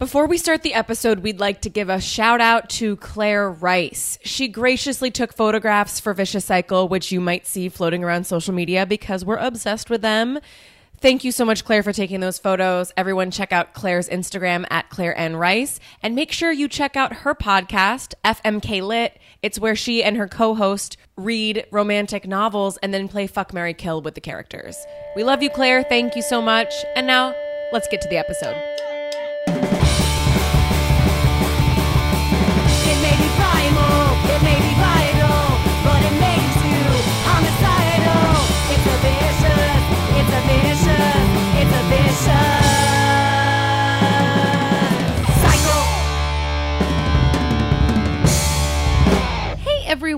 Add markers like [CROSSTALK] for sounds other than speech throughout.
Before we start the episode, we'd like to give a shout out to Claire Rice. She graciously took photographs for Vicious Cycle, which you might see floating around social media because we're obsessed with them. Thank you so much, Claire, for taking those photos. Everyone, check out Claire's Instagram at Claire N. Rice. And make sure you check out her podcast, FMK Lit. It's where she and her co host read romantic novels and then play Fuck Mary Kill with the characters. We love you, Claire. Thank you so much. And now, let's get to the episode.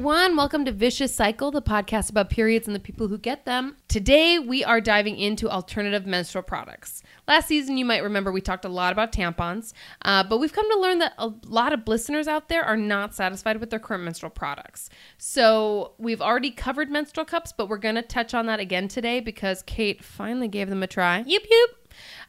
Everyone, welcome to Vicious Cycle, the podcast about periods and the people who get them. Today we are diving into alternative menstrual products. Last season, you might remember we talked a lot about tampons, uh, but we've come to learn that a lot of listeners out there are not satisfied with their current menstrual products. So we've already covered menstrual cups, but we're going to touch on that again today because Kate finally gave them a try. Yip yip.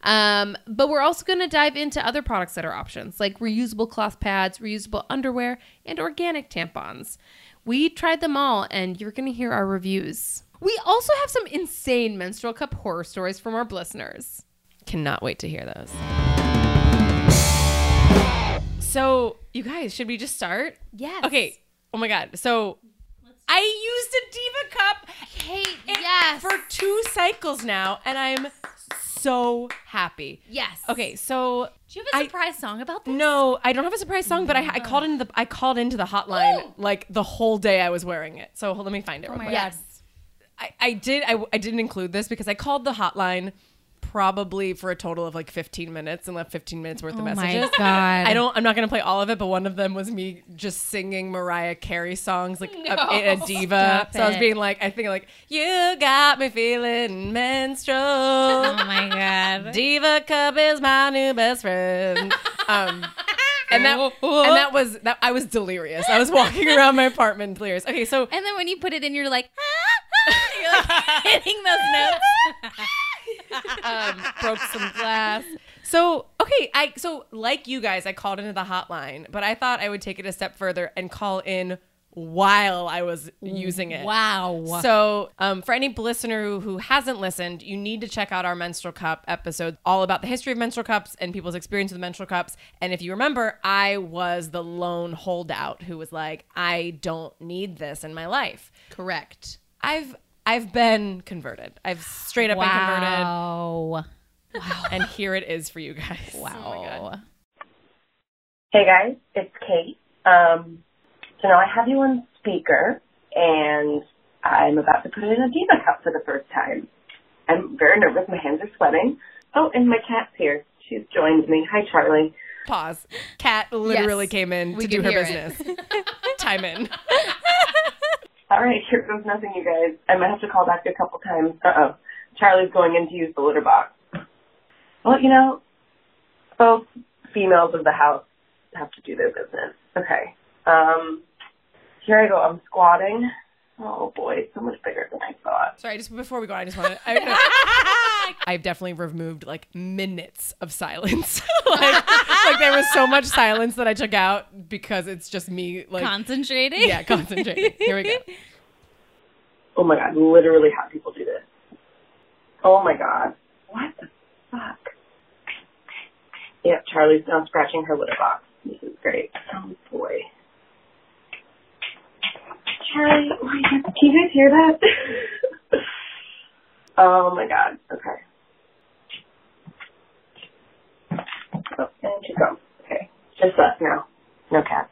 Um, but we're also going to dive into other products that are options, like reusable cloth pads, reusable underwear, and organic tampons. We tried them all, and you're going to hear our reviews. We also have some insane menstrual cup horror stories from our listeners. Cannot wait to hear those. So, you guys, should we just start? Yes. Okay. Oh my God. So, I used a Diva cup Kate, yes. for two cycles now, and I'm so happy. yes. Okay, so Do you have a surprise song about this? no, I don't have a surprise song, but I, I called into the I called into the hotline like the whole day I was wearing it. So hold, let me find it. Oh real quick. Yes. I, I did I, I didn't include this because I called the hotline probably for a total of like 15 minutes and left 15 minutes worth of Oh my. God. I don't I'm not going to play all of it, but one of them was me just singing Mariah Carey songs like a, a diva. Stop so I was being like I think like you got me feeling menstrual. Oh my god. [LAUGHS] Diva Cup is my new best friend. Um, and that and that was that I was delirious. I was walking [LAUGHS] around my apartment delirious. Okay, so And then when you put it in, you're like, [LAUGHS] you're like hitting those notes. Um, broke some glass. So okay, I so like you guys, I called into the hotline, but I thought I would take it a step further and call in while I was using it. Wow. So, um, for any listener who, who hasn't listened, you need to check out our menstrual cup episode, all about the history of menstrual cups and people's experience with menstrual cups. And if you remember, I was the lone holdout who was like, I don't need this in my life. Correct. I've I've been converted. I've straight up Wow. been converted, Wow. and here it is for you guys. Oh. Wow. Hey guys, it's Kate. Um, so now I have you on speaker, and I'm about to put it in a diva cup for the first time. I'm very nervous. My hands are sweating. Oh, and my cat's here. She's joined me. Hi, Charlie. Pause. Kat literally Yes, came in to do her business. [LAUGHS] Time in. [LAUGHS] All right, here goes nothing, you guys. I might have to call back a couple times. Uh oh. Charlie's going in to use the litter box. Well, you know, both females of the house have to do their business. Okay. Um, here I go. I'm squatting. Oh boy, so much bigger than I thought. Sorry, just before we go, I just want to. [LAUGHS] I, I've definitely removed like minutes of silence. [LAUGHS] like, like there was so much silence that I took out because it's just me like Concentrating. yeah, concentrating. Here we go. Oh my god, literally how people do this. Oh my god. What the fuck? Yep, Charlie's now scratching her litter box. This is great. Oh boy. Charlie, oh my God, can you guys hear that? [LAUGHS] oh my god. Okay. Oh, and she's gone. Okay. Just us now. No cat.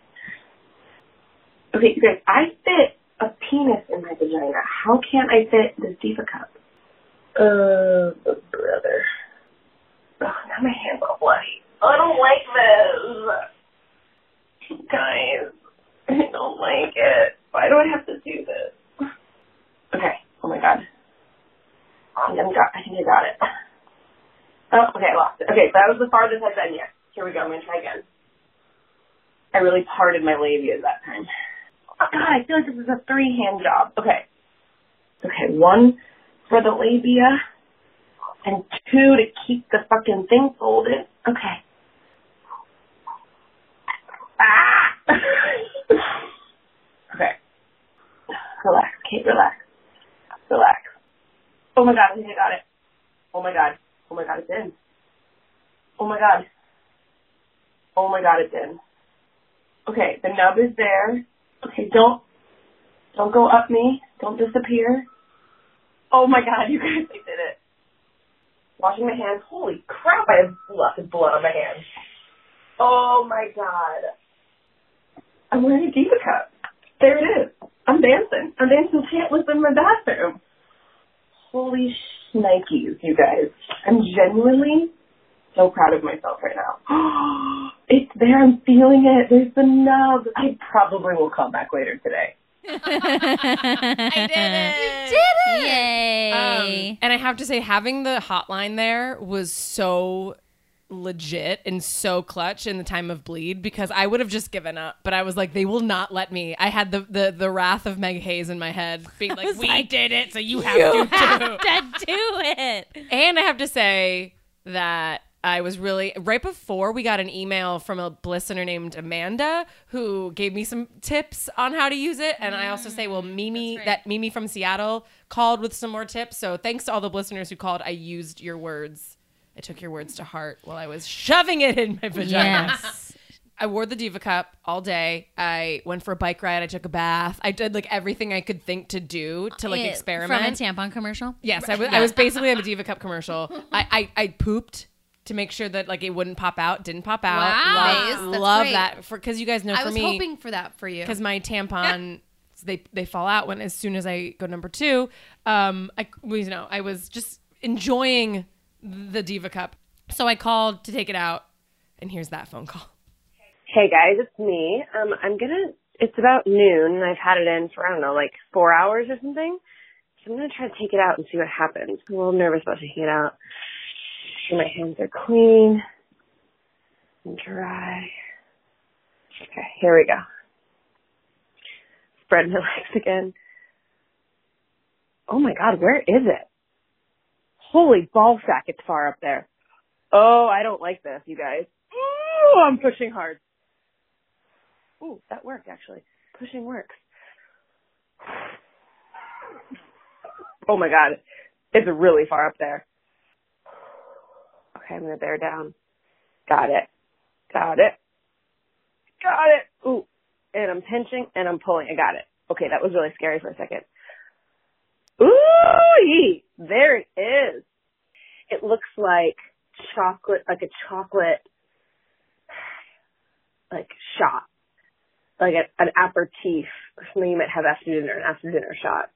Okay, you guys, I fit a penis in my vagina. How can't I fit this diva cup? Uh, brother. Oh, now my hand's all bloody. I don't like this. Guys, I don't like it. Why do I have to do this? Okay. Oh my god. I think, got, I think I got it. Oh, okay, I lost it. Okay, that was the farthest I've been yet. Here we go. I'm going to try again. I really parted my labia that time. Oh, God, I feel like this is a three-hand job. Okay. Okay, one for the labia and two to keep the fucking thing folded. Okay. Ah! [LAUGHS] okay. Relax, Kate, relax. Relax. Oh my god, I think I got it. Oh my god. Oh my god, it's in. Oh my god. Oh my god, it's in. Okay, the nub is there. Okay, don't don't go up me. Don't disappear. Oh my god, [LAUGHS] you guys, I did it. Washing my hands. Holy crap, I have blood, blood on my hands. Oh my god. I'm wearing a diva cup. There it is. I'm dancing. I'm dancing shitless in my bathroom. Holy shnikes, you guys. I'm genuinely so proud of myself right now. [GASPS] it's there. I'm feeling it. There's the nub. I probably will come back later today. [LAUGHS] I did it. Yay. Um, and I have to say, having the hotline there was so legit and so clutch in the time of bleed because I would have just given up. But I was like, they will not let me. I had the the, the wrath of Meg Hayes in my head, being like, we did it, so you have to too. to do it. And I have to say that I was really right before we got an email from a listener named Amanda who gave me some tips on how to use it. And I also say, well, mm, Mimi, that Mimi from Seattle called with some more tips. So thanks to all the listeners who called. I used your words. I took your words to heart while I was shoving it in my vagina. Yes. I wore the Diva Cup all day. I went for a bike ride. I took a bath. I did like everything I could think to do to like It- experiment. From a tampon commercial. Yes, I was, I was basically on a Diva Cup commercial. [LAUGHS] I, I, I pooped to make sure that like it wouldn't pop out. Didn't pop out. Wow. Love, That's love great. that for because you guys know me. I for was me hoping for that for you. because my [LAUGHS] tampon they they fall out when as soon as I go number two. Um, I you know I was just enjoying the Diva Cup, so I called to take it out, and here's that phone call. Hey guys, it's me. Um, I'm gonna. It's about noon, and I've had it in for I don't know, like four hours or something. So I'm gonna try to take it out and see what happens. I'm a little nervous about taking it out. Sure my hands are clean and dry. Okay, here we go. Spread my [LAUGHS] legs again. Oh my god, where is it? Holy ball sack, it's far up there. Oh, I don't like this, you guys. Ooh, I'm pushing hard. Ooh, that worked actually. Pushing works. Oh my god. It's really far up there. Okay, I'm gonna bear down. Got it. Got it. Got it. Ooh. And I'm pinching and I'm pulling. I got it. Okay, that was really scary for a second. Ooh, there it is. It looks like chocolate, like a chocolate, like shot, like a, an aperitif, something you might have after dinner, an after dinner shot.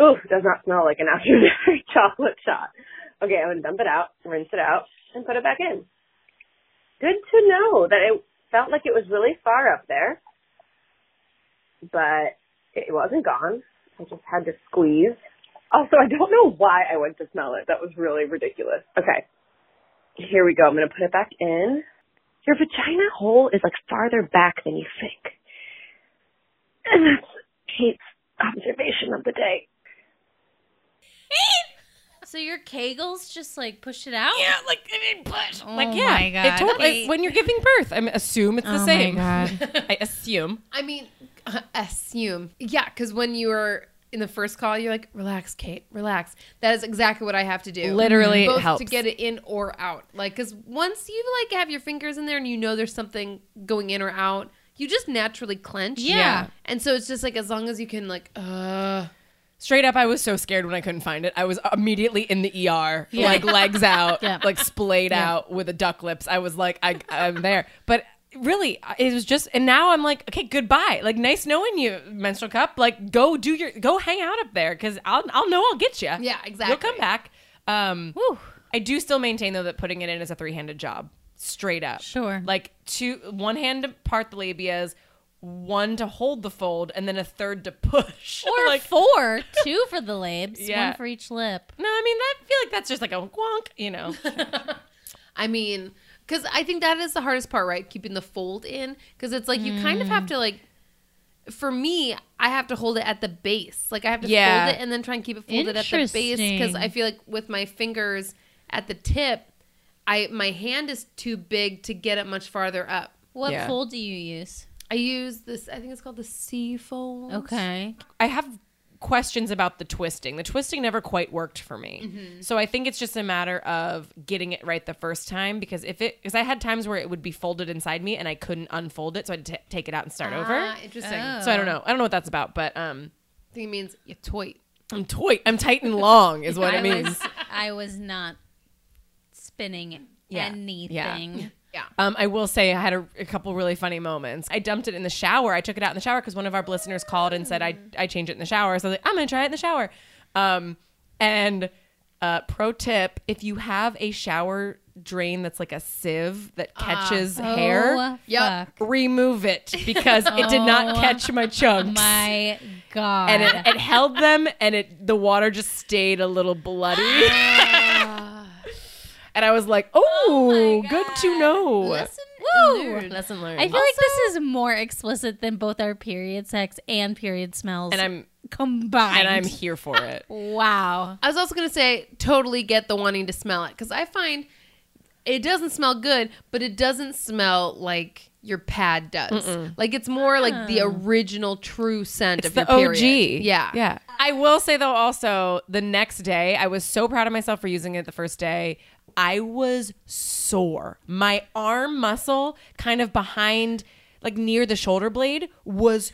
Ooh, does not smell like an after dinner [LAUGHS] chocolate shot. Okay, I'm gonna dump it out, rinse it out, and put it back in. Good to know that it felt like it was really far up there, but it wasn't gone. I just had to squeeze. Also, I don't know why I went to smell it. That was really ridiculous. Okay. Here we go. I'm going to put it back in. Your vagina hole is like farther back than you think. And that's Kate's observation of the day. [LAUGHS] So your kegels just like pushed it out? Yeah, like I mean, push. Oh like yeah, my God. It totally, Okay. when you're giving birth, I mean, assume it's the Oh my same. God. [LAUGHS] I assume. I mean, [LAUGHS] assume. Yeah, because when you were in the first call, you're like, relax, Kate, relax. That is exactly what I have to do. Literally, it Both helps. to get it in or out. Like, because once you like have your fingers in there and you know there's something going in or out, you just naturally clench. Yeah. Yeah. And so it's just like as long as you can, like, uh, Straight up, I was so scared when I couldn't find it. I was immediately in the ER, Yeah. like legs out, [LAUGHS] Yeah. like splayed out with a duck lips. I was like, I, I'm there. But really, it was just, and now I'm like, okay, goodbye. Like, nice knowing you, menstrual cup. Like, go do your, go hang out up there because I'll, I'll know I'll get you. Yeah, exactly. You'll come back. Um, I do still maintain though that putting it in is a three handed job, straight up. Sure. Like two, one hand to part the labias. One to hold the fold, and then a third to push. [LAUGHS] Or like, four, [LAUGHS] two for the labes, Yeah. one for each lip. no, I mean, I feel like that's just like a wonk, you know. [LAUGHS] I mean, because I think that is the hardest part, right? Keeping the fold in. Because it's like you kind of have mm. to, like, for me, I have to hold it at the base. Like, I have to Yeah. fold it and then try and keep it folded at the base. Because I feel like with my fingers at the tip, I my hand is too big to get it much farther up. What Yeah. fold do you use? I use this, I think it's called the C fold. Okay. I have questions about the twisting. The twisting never quite worked for me. Mm-hmm. So I think it's just a matter of getting it right the first time because if it because I had times where it would be folded inside me and I couldn't unfold it, so I had to t- take it out and start over. Ah, interesting. So I don't know. I don't know what that's about, but um, I think it means you toy. I'm tight. I'm tight and long is [LAUGHS] what I it means. was, I was not spinning Yeah. anything. Yeah. Um, I will say I had a, a couple really funny moments. I dumped it in the shower. I took it out in the shower because one of our listeners called and said I I change it in the shower. So I was like, I'm gonna try it in the shower. Um, and uh, pro tip: if you have a shower drain that's like a sieve that catches hair, Oh, Yep. fuck. remove it [LAUGHS] because it did not Oh, catch my chunks. My God. and it, it held them, and it the water just stayed a little bloody. [LAUGHS] and I was like, "Oh, oh good to know." Listen, Woo! learned. Lesson learned. I feel like this is more explicit than both our period sex and period smells and I'm combined. and I'm here for it. [LAUGHS] wow. I was also gonna say totally get the wanting to smell it because I find it doesn't smell good, but it doesn't smell like your pad does. Like it's more like the ah. original true scent It's of the your OG. period. Yeah, Yeah. Ah. I will say though also the next day I was so proud of myself for using it the first day. I was sore. My arm muscle kind of behind like near the shoulder blade was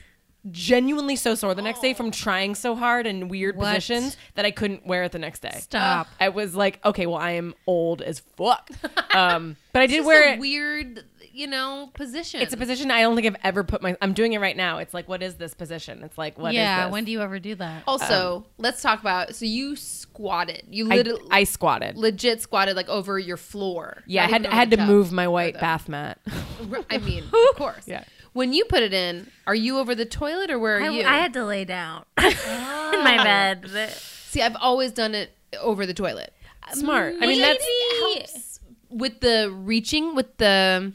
genuinely so sore the next day from trying so hard in weird What? positions that I couldn't wear it the next day. Stop. I was like, okay, well I am old as fuck. [LAUGHS] Um, but I did just wear a it. weird, you know, position. It's a position I don't think I've ever put my. I'm doing it right now. It's like, what is this position? It's like, what? yeah. this? When do you ever do that? Also, um, let's talk about. So you squatted. You I, I squatted. legit squatted like over your floor. Yeah, I had I had to the move my white bath mat. [LAUGHS] I mean, of [LAUGHS] course. Yeah. When you put it in, are you over the toilet or where are I, you? I had to lay down [LAUGHS] in my bed. See, I've always done it over the toilet. Smart. I mean, that's helps with the reaching with the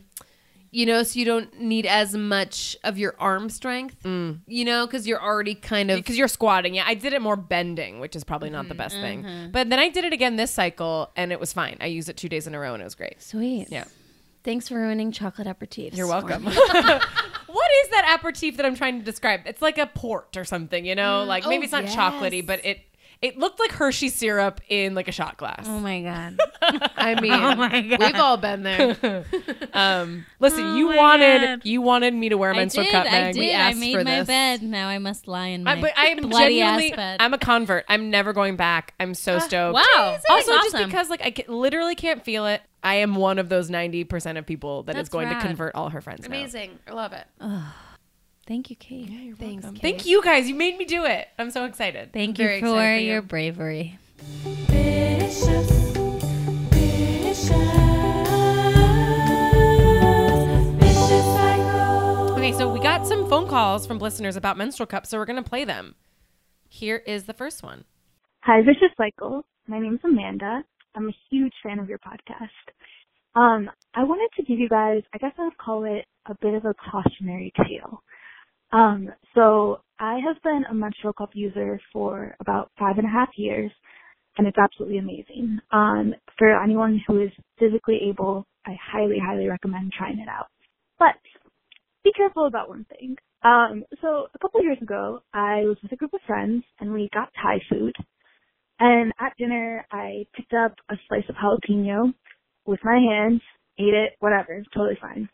you know so you don't need as much of your arm strength Mm. you know because you're already kind of because you're squatting. Yeah, I did it more bending, which is probably not the mm-hmm, best thing. Mm-hmm. But then I did it again this cycle, and it was fine. I used it two days in a row, and it was great. Sweet. Yeah. Thanks for ruining chocolate aperitifs. You're welcome. [LAUGHS] [LAUGHS] what is that aperitif that I'm trying to describe? It's like a port or something, you know? Mm. Like maybe Oh, it's not yes. chocolatey, but it it looked like Hershey syrup in like a shot glass. Oh my god. [LAUGHS] i mean Oh my God. we've all been there [LAUGHS] Um, listen, Oh you wanted God. you wanted me to wear a I menstrual did. cup, I did. We I made for my this. bed. Now I must lie in my I, but I'm bloody ass bed. I'm a convert. I'm never going back. I'm so stoked. wow. Also, That's just because like I ca- literally can't feel it. I am one of those 90% of people that is That's going rad. to convert all her friends. now. amazing i love it Thank you, Kate. Yeah, you're Thanks, Kate. Thank you guys. You made me do it. I'm so excited. Thank Very you for, excited for you. your bravery. Okay, so we got some phone calls from listeners about menstrual cups, so we're going to play them. Here is the first one. Hi, Vicious Cycle. My name's Amanda. I'm a huge fan of your podcast. Um, I wanted to give you guys, I guess I would call it a bit of a cautionary tale. Um, so I have been a menstrual cup user for about five and a half years, and it's absolutely amazing. Um, for anyone who is physically able, I highly, highly recommend trying it out. But be careful about one thing. Um, so a couple years ago, I was with a group of friends, and we got Thai food. And at dinner, I picked up a slice of jalapeno with my hands, ate it, whatever, totally fine.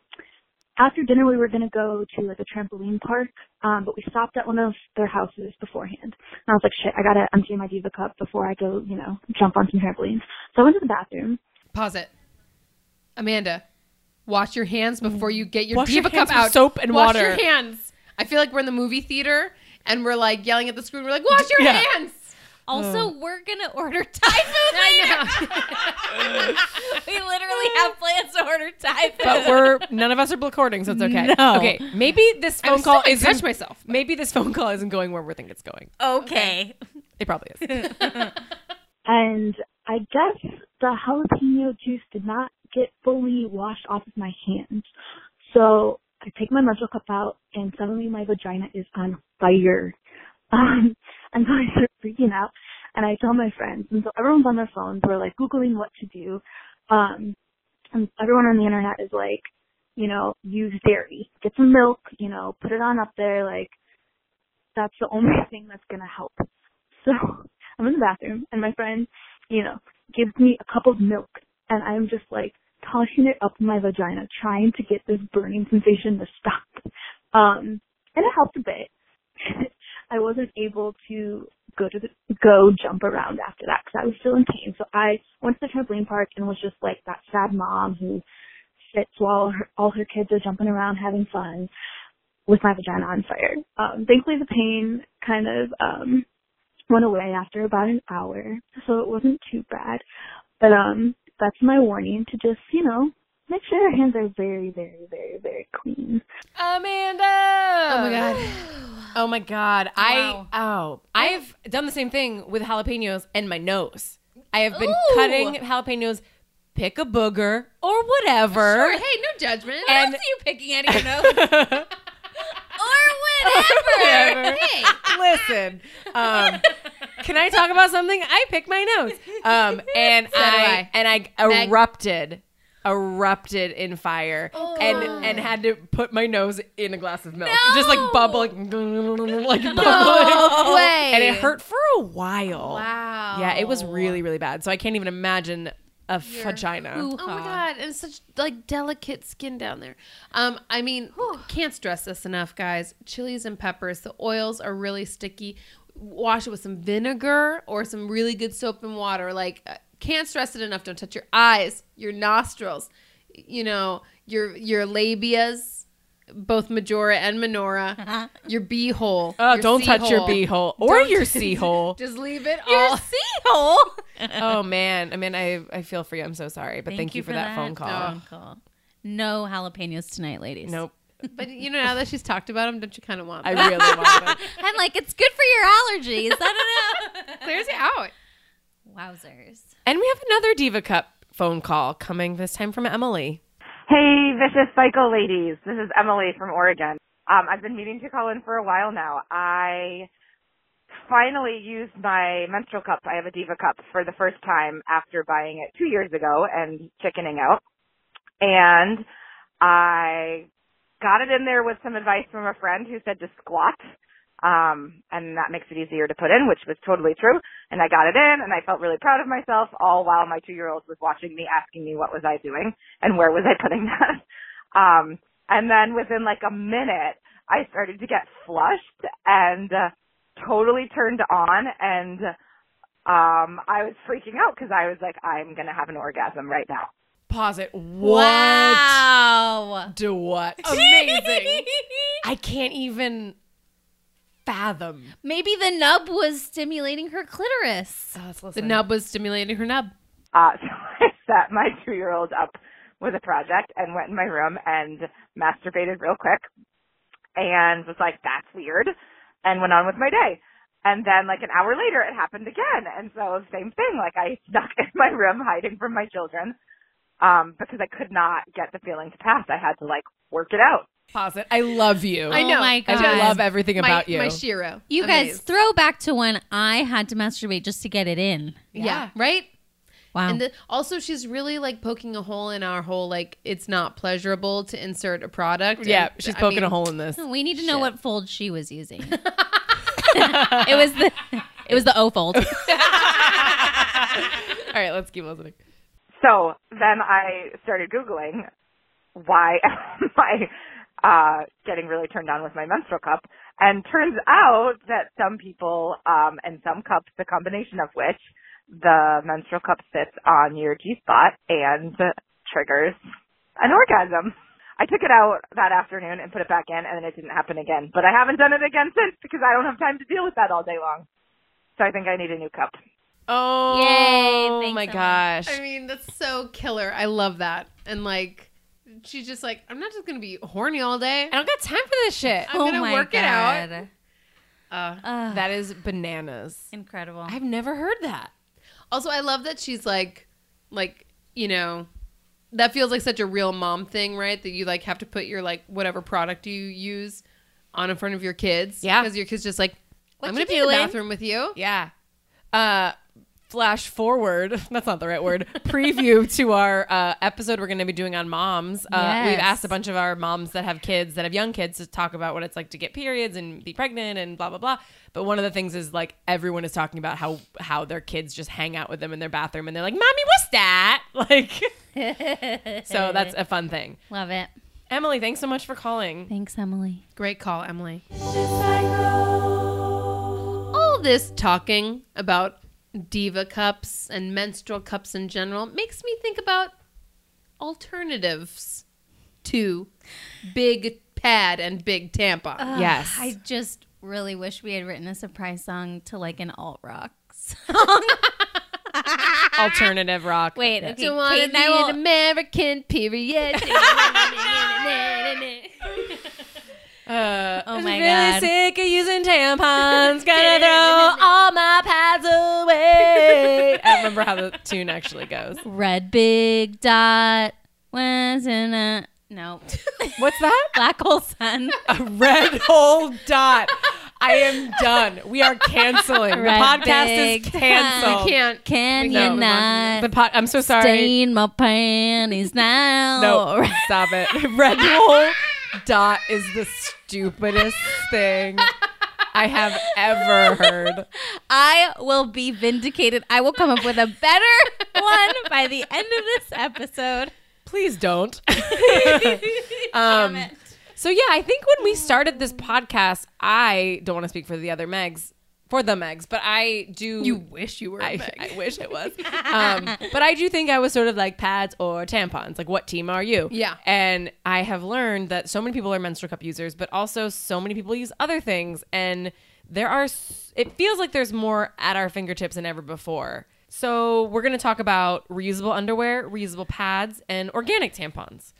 After dinner, we were going to go to like a trampoline park, um, but we stopped at one of their houses beforehand. And I was like, shit, I gotta empty my Diva cup before I go, you know, jump on some trampolines. So I went to the bathroom. pause it amanda wash your hands before you get your Wash your diva hands cup with out soap and wash water. your hands i feel like we're in the movie theater and we're like yelling at the screen we're like wash your Yeah. hands Also, we're gonna order Thai food later. I know. [LAUGHS] [LAUGHS] we literally have plans to order Thai food. But we're none of us are recording, so it's okay. No. Okay, maybe this I'm phone call still isn't touch myself. Maybe this phone call isn't going where we think it's going. okay. It probably is. [LAUGHS] and I guess the jalapeno juice did not get fully washed off of my hands. So I take my menstrual cup out and suddenly my vagina is on fire. Um, and so I start freaking out and I tell my friends and so everyone's on their phones, we're like Googling what to do. Um, and everyone on the internet is like, you know, use dairy, get some milk, you know, put it on up there, like, that's the only [LAUGHS] thing that's gonna help. So [LAUGHS] I'm in the bathroom and my friend, you know, gives me a cup of milk and I'm just like tossing it up my vagina, trying to get this burning sensation to stop. Um, and it helped a bit. [LAUGHS] I wasn't able to go to the, go jump around after that because I was still in pain. So I went to the trampoline park and was just like that sad mom who sits while her, all her kids are jumping around having fun with my vagina on fire. Um, thankfully, the pain kind of um, went away after about an hour, so it wasn't too bad. But um, that's my warning to just you know make sure your hands are very, very, very, very clean. Amanda. Oh my god. Oh my god. Wow. I oh I've done the same thing with jalapenos and my nose. I have been Ooh. cutting jalapenos, pick a booger or whatever. Sure, hey, no judgment. And- I see you picking at your nose. [LAUGHS] or whatever. hey. Listen, um, can I talk about something? I picked my nose, um, [LAUGHS] and I, I. and I erupted, erupted in fire, and and had to put my nose in a glass of milk, just like bubbling, like [LAUGHS] bubbling, No way. and it hurt for a while. Wow. Yeah, it was really really bad. So I can't even imagine a vagina. Oh my god, and it's such like delicate skin down there. Um, I mean, can't stress this enough, guys. Chilies and peppers, the oils are really sticky. Wash it with some vinegar or some really good soap and water. Like, uh, can't stress it enough. Don't touch your eyes, your nostrils, you know, your your labias, both majora and minora, [LAUGHS] your bee hole. Oh, don't C touch your bee hole or your C [LAUGHS] hole. Just leave it [LAUGHS] all. Your sea hole. oh man, I mean, I I feel for you. I'm so sorry, but thank, you for, that, phone call. phone call. No jalapenos tonight, ladies. Nope, But you know, now that she's talked about them, don't you kind of want? Them? I really want it. I'm like, it's good for your allergies. I don't know. Clears you out. Wowzers. And we have another Diva Cup phone call coming this time from Emily. Hey, Vicious Cycle ladies. This is Emily from Oregon. Um, I've been meaning to call in for a while now. I finally used my menstrual cup. I have a Diva cup for the first time after buying it two years ago and chickening out. And I got it in there with some advice from a friend who said to squat. Um, and that makes it easier to put in, which was totally true. And I got it in and I felt really proud of myself all while my two year old was watching me asking me what was I doing and where was I putting [LAUGHS] that. Um, and then within like a minute, I started to get flushed and uh, totally turned on and um I was freaking out because I was like, I'm gonna have an orgasm right now. Pause it. What? Wow. Do what? [LAUGHS] Amazing. [LAUGHS] I can't even fathom. Maybe the nub was stimulating her clitoris. Oh, let's the nub was stimulating her nub. Uh, [LAUGHS] so I set my two year old up with a project and went in my room and masturbated real quick and was like, that's weird and went on with my day. And then like an hour later it happened again. And so same thing, like I [LAUGHS] stuck in my room hiding from my children, um, because I could not get the feeling to pass. I had to like work it out. Pause it. I love you. I know. Oh my I love everything My, about you. my Shiro. You guys Amazed. throw back to when I had to masturbate just to get it in. yeah. right. Wow. And the, also, she's really like poking a hole in our whole like it's not pleasurable to insert a product. yeah, And, she's I poking mean, a hole in this. we need to know Shit. what fold she was using. [LAUGHS] it was the it was the O fold. [LAUGHS] All right, let's keep listening. So then I started Googling why [LAUGHS] am I uh, getting really turned on with my menstrual cup. And turns out that some people um, and some cups, the combination of which the menstrual cup sits on your G spot and triggers an orgasm. I took it out that afternoon and put it back in, and then it didn't happen again. But I haven't done it again since because I don't have time to deal with that all day long. So I think I need a new cup. Oh, Yay, thanks, my Emily. gosh. I mean, that's so killer. I love that. And like, she's just like, I'm not just gonna be horny all day. I don't got time for this shit. I'm gonna work it out. God. Uh, That is bananas. incredible. I've never heard that. also, I love that she's like, like you know, that feels like such a real mom thing, right? That you like have to put your like whatever product you use on in front of your kids. Yeah. because your kids just like, What I'm gonna be in the bathroom with you. Yeah. Uh, flash forward [LAUGHS] that's not the right word preview [LAUGHS] to our uh, episode we're going to be doing on moms uh, we've asked a bunch of our moms that have kids that have young kids to talk about what it's like to get periods and be pregnant and blah blah blah but one of the things is like everyone is talking about how how their kids just hang out with them in their bathroom and they're like mommy what's that [LAUGHS] like so that's a fun thing Love it. emily thanks so much for calling Thanks, Emily. Great call, Emily. All this talking about diva cups and menstrual cups in general makes me think about alternatives to big pad and big tampon. yes I just really wish we had written a surprise song to like an alt rock [LAUGHS] song. [LAUGHS] alternative rock Wait, okay. To wanna be will- an American period. Uh, Oh my God! really God. sick of using tampons. Gonna [LAUGHS] throw all my pads away. I don't remember how the [LAUGHS] tune actually goes. Red big dot. Was in a no [LAUGHS] What's that? black hole sun. A red hole dot. I am done. We are canceling. The podcast is canceled. We can't. Can We you can't move on not The pod, I'm so sorry. stain my panties now? No, stop it. Red hole dot is the stupidest thing I have ever heard. I will be vindicated. I will come up with a better one by the end of this episode. Please don't. [LAUGHS] um, so yeah, I think when we started this podcast, I don't want to speak for the other Megs, for the Megs, but I do. You wish you were. a I, Meg. I wish it was. [LAUGHS] um, but I do think I was sort of like pads or tampons. Like, what team are you? Yeah. And I have learned that so many people are menstrual cup users, but also so many people use other things. And there are, it feels like there's more at our fingertips than ever before. So we're going to talk about reusable underwear, reusable pads, and organic tampons.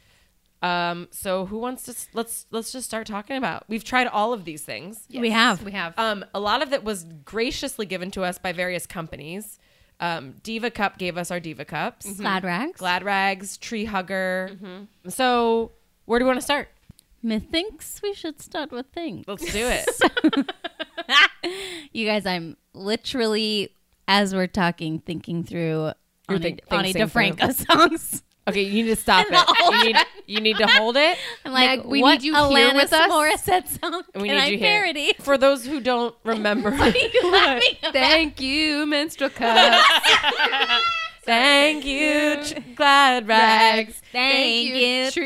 Um, so who wants to? s- Let's let's just start talking about. We've tried all of these Thinx. We have. We have. Um, a lot of it was graciously given to us by various companies. Um, Diva Cup gave us our Diva Cups. Glad rags. Glad Rags, Tree Hugger. So, where do we want to start? Methinks we should start with things. Let's do it. [LAUGHS] [LAUGHS] You guys, I'm literally, as we're talking, thinking through Ani, think- Ani thinking through. DiFranco songs. Okay, you need to stop it. You need, you need to hold it. [LAUGHS] I'm like, Meg, we what need you here Alanis with us. Morissette song And we need I you here. parody? For those who don't [LAUGHS] remember, you laughing [LAUGHS] about? Thank you, menstrual cups. thank you, Tr- Glad Rags. Thank you. tree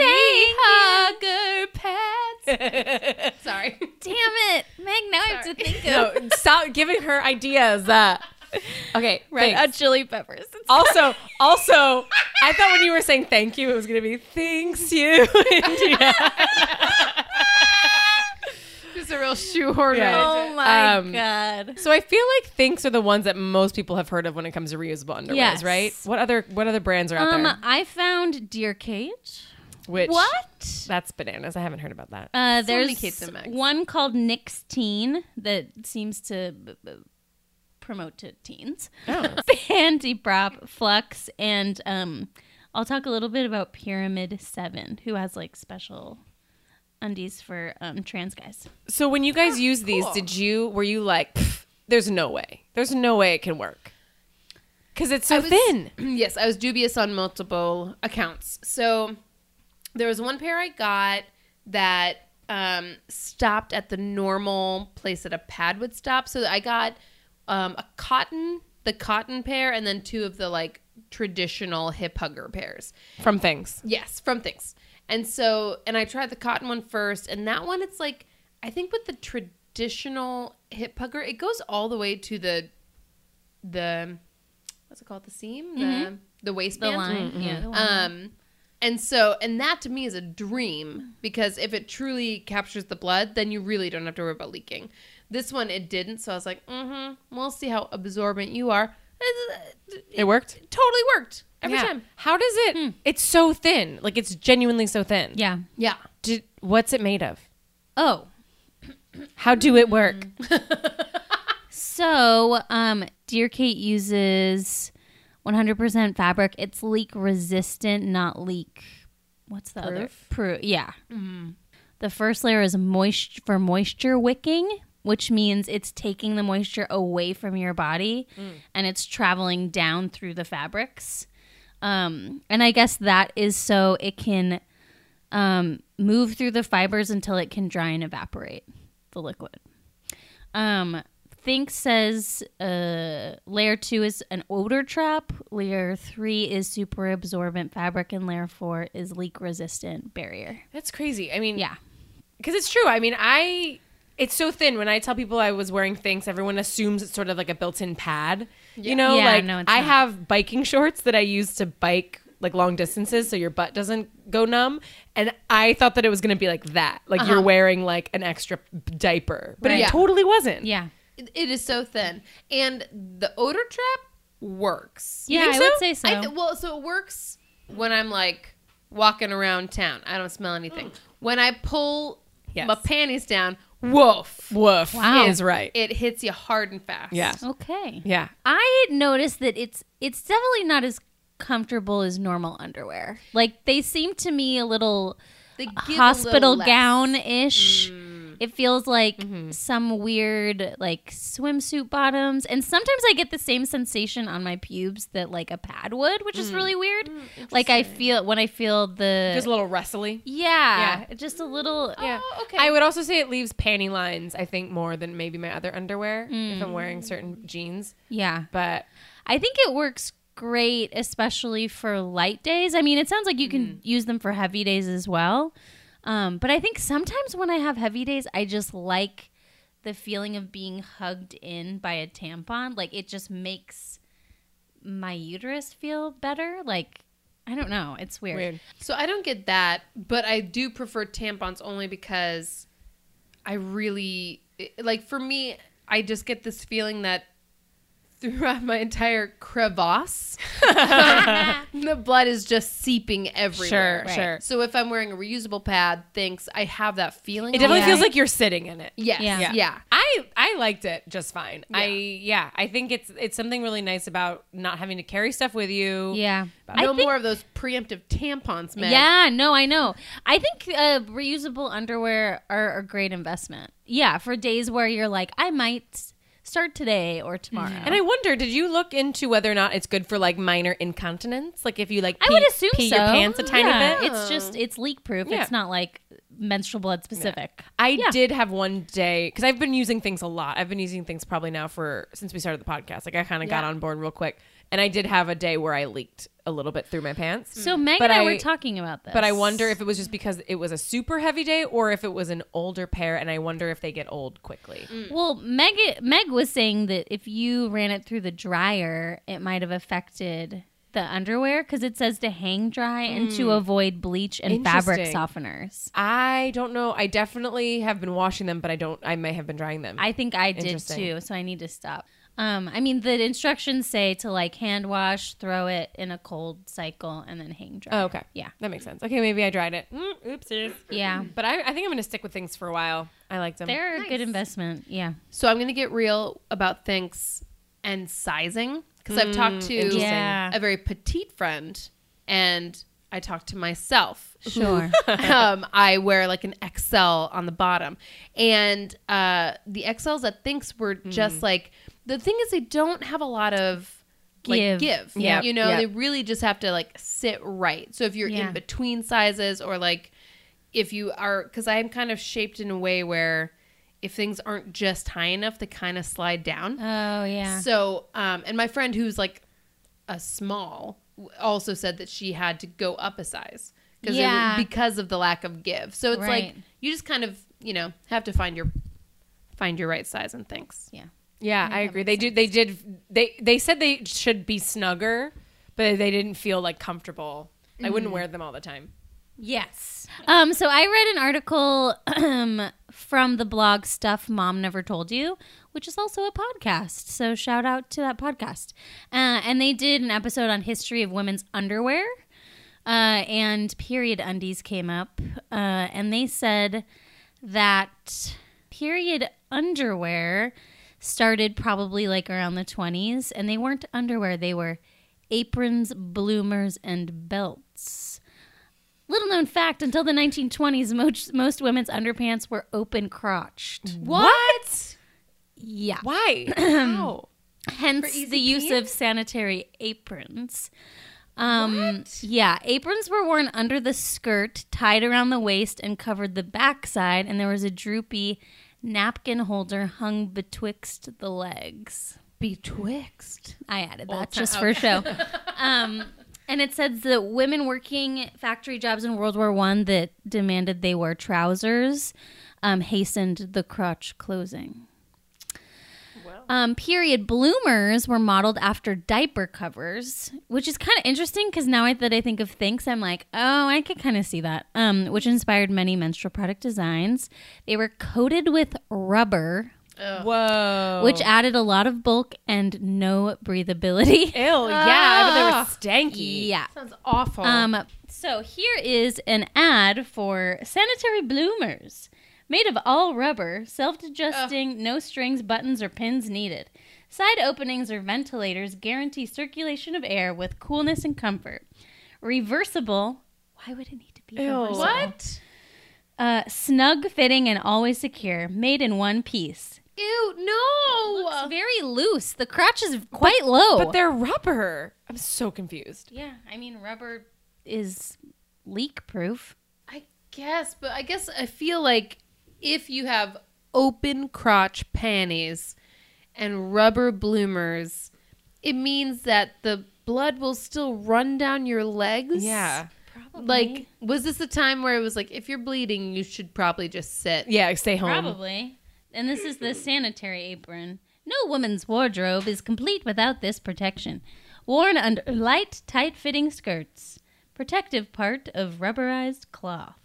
hugger pads. Sorry. Damn it, Meg. Now I have to think of No, stop giving her ideas. Uh, okay, Red thanks. Hot Chili Peppers. It's Also, also, I thought when you were saying thank you, it was going to be thanks you, [LAUGHS] India. Just a real shoehorn. Yeah. oh my Um, god. So I feel like Thinx are the ones that most people have heard of when it comes to reusable underwear, Yes. right? What other what other brands are out Um, there? I found Dear Kate. Which What? That's bananas. I haven't heard about that. Uh, So many there's Kates one called Knix Teen that seems to b- b- promote to teens. Oh. [LAUGHS] Panty Prop, Flux, and um, I'll talk a little bit about Pyramid Seven, who has like special undies for um, trans guys. So when you guys use these, did you were you like, there's no way, there's no way it can work, because it's so was- thin. [CLEARS THROAT] yes, I was dubious on multiple accounts. So there was one pair I got that um, stopped at the normal place that a pad would stop. So I got um, a cotton, the cotton pair, and then two of the like traditional hip hugger pairs. From Thinx. Yes, from Thinx. And so, and I tried the cotton one first, and that one, it's like, I think with the traditional hip hugger, it goes all the way to the, the, what's it called? The seam? The, the The waistband? line, yeah. the line. Um, and so, and that to me is a dream because if it truly captures the blood, then you really don't have to worry about leaking. This one, it didn't. So I was like, mm hmm, we'll see how absorbent you are. It, It worked totally worked every Yeah. time. How does it? It's so thin. Like it's genuinely so thin. yeah. Yeah. Did, what's it made of? Oh, How do it work? [LAUGHS] So, um, Dear Kate uses 100% fabric. It's leak resistant, not leak. What's the other? Proof? Proof. Yeah. The first layer is moist for moisture wicking. Which means it's taking the moisture away from your body and it's traveling down through the fabrics. Um, and I guess that is so it can um, move through the fibers until it can dry and evaporate the liquid. Um, Thinx says uh, layer two is an odor trap, layer three is super absorbent fabric, and layer four is leak resistant barrier. That's crazy. I mean, Yeah. because it's true. I mean, I it's so thin. When I tell people I was wearing Thinx, everyone assumes it's sort of like a built-in pad. You know, Yeah, like no, I not. have biking shorts that I use to bike like long distances, so your butt doesn't go numb. And I thought that it was going to be like that, like you're uh-huh. wearing like an extra diaper, but Right. it Yeah. totally wasn't. Yeah. It- it is so thin, and the odor trap works. Yeah, think I would say so. I th- well, so it works when I'm like walking around town. I don't smell anything. Mm. When I pull Yes. my panties down, woof, Woof Wow. is right. it hits you hard and fast. yeah, okay. yeah. I noticed that it's it's definitely not as comfortable as normal underwear. Like they seem to me a little They hospital gown ish. Mm. It feels like Mm-hmm. some weird like swimsuit bottoms, and sometimes I get the same sensation on my pubes that like a pad would, which Mm. is really weird. like I feel when I feel the Just a little rustly. yeah, yeah, just a little Yeah. Oh, okay. I would also say it leaves panty lines, I think, more than maybe my other underwear if Mm. I'm wearing certain jeans. yeah. But I think it works great, especially for light days. I mean, it sounds like you can use them for heavy days as well. Um, but I think sometimes when I have heavy days, I just like the feeling of being hugged in by a tampon. Like it just makes my uterus feel better. Like I don't know, it's weird. weird. So I don't get that, but I do prefer tampons only because I really like for me I just get this feeling that throughout my entire crevasse [LAUGHS] the blood is just seeping everywhere. Sure, sure. So if I'm wearing a reusable pad, thanks I have that feeling. It definitely on feels like you're sitting in it. yes, Yeah. yeah. yeah. I I liked it just fine. I yeah, I think it's it's something really nice about not having to carry stuff with you. Yeah. I No think- more of those preemptive tampons, man. Yeah, no, I know. I think uh, reusable underwear are a great investment. Yeah, for days where you're like, I might start today or tomorrow. And I wonder, did you look into whether or not it's good for like minor incontinence? Like if you like I pee, would assume pee so. your pants a tiny Yeah, bit? It's just it's leak proof. Yeah. It's not like menstrual blood specific. I Yeah. did have one day because I've been using Thinx a lot. I've been using Thinx probably now for since we started the podcast. Like I kind of got Yeah. on board real quick, and I did have a day where I leaked a little bit through my pants. So Meg But and I, I- were talking about this. But I wonder if it was just because it was a super heavy day, or if it was an older pair, and I wonder if they get old quickly. Mm. Well, Meg Meg was saying that if you ran it through the dryer, it might have affected the underwear because it says to hang dry and to mm. avoid bleach and fabric softeners. I don't know. I definitely have been washing them, but I don't. I may have been drying them. I think I did too, so I need to stop. Um, I mean, the instructions say to like hand wash, throw it in a cold cycle, and then hang dry. oh, okay. Yeah. that makes sense. Okay, maybe I dried it. Mm, oopsies. Yeah. But I, I think I'm going to stick with Thinx for a while. I liked them. They're a good investment. Yeah. So I'm going to get real about Thinx and sizing because I've talked to. Yeah. a very petite friend and I talked to myself. Sure. [LAUGHS] um, I wear like an XL on the bottom, and uh, the XLs at Thinx were just like the thing is they don't have a lot of like Give. give. Yep, you know yep. they really just have to like sit right. So if you're Yeah. in between sizes or like if you are because I'm kind of shaped in a way where if things aren't just high enough, they kind of slide down. Oh yeah. So, um, and my friend who's like a small also said that she had to go up a size because Yeah. because of the lack of give. So it's Right. like you just kind of you know have to find your find your right size and things. yeah. Yeah, I agree. They do. They did. They they said they should be snugger, but they didn't feel like comfortable. I wouldn't wear them all the time. Yes. Um, so I read an article um, [CLEARS THROAT] from the blog Stuff Mom Never Told You, which is also a podcast. So shout out to that podcast. Uh, and they did an episode on history of women's underwear. Uh, and period undies came up. Uh, and they said that period underwear started probably like around the 20s. And they weren't underwear, they were aprons, bloomers, and belts Little known fact: until the 1920s, most most women's underpants were open crotched. What? Yeah. Why? [CLEARS THROAT] How? Hence the use of sanitary aprons. Um, yeah, aprons were worn under the skirt, tied around the waist, and covered the backside, and there was a droopy napkin holder hung betwixt the legs. Betwixt. I added that just for show. [LAUGHS] um, and it says that women working factory jobs in World War One that demanded they wear trousers um, hastened the crotch closing. Um, period bloomers were modeled after diaper covers, which is kind of interesting because now that I think of Thinx, I'm like, oh, I could kind of see that. Um, which inspired many menstrual product designs. They were coated with rubber, Whoa. which added a lot of bulk and no breathability. [LAUGHS] Ew, yeah. But they were stanky. Yeah. Sounds awful. Um, so here is an ad for sanitary bloomers. Made of all rubber, self adjusting, no strings, buttons, or pins needed. Side openings or ventilators guarantee circulation of air with coolness and comfort. Reversible. Why would it need to be reversible? what? Uh, snug fitting and always secure. Made in one piece. Ew, no. Looks very loose. The crotch is quite low. But they're rubber. I'm so confused. yeah, I mean, rubber is leak proof. I guess, but I guess I feel like if you have open crotch panties and rubber bloomers, it means that the blood will still run down your legs. Yeah. Probably. Like, was this a time where it was like, if you're bleeding, you should probably just sit? Yeah, stay home. Probably. And this is the sanitary apron. No woman's wardrobe is complete without this protection. Worn under light, tight fitting skirts. Protective part of rubberized cloth.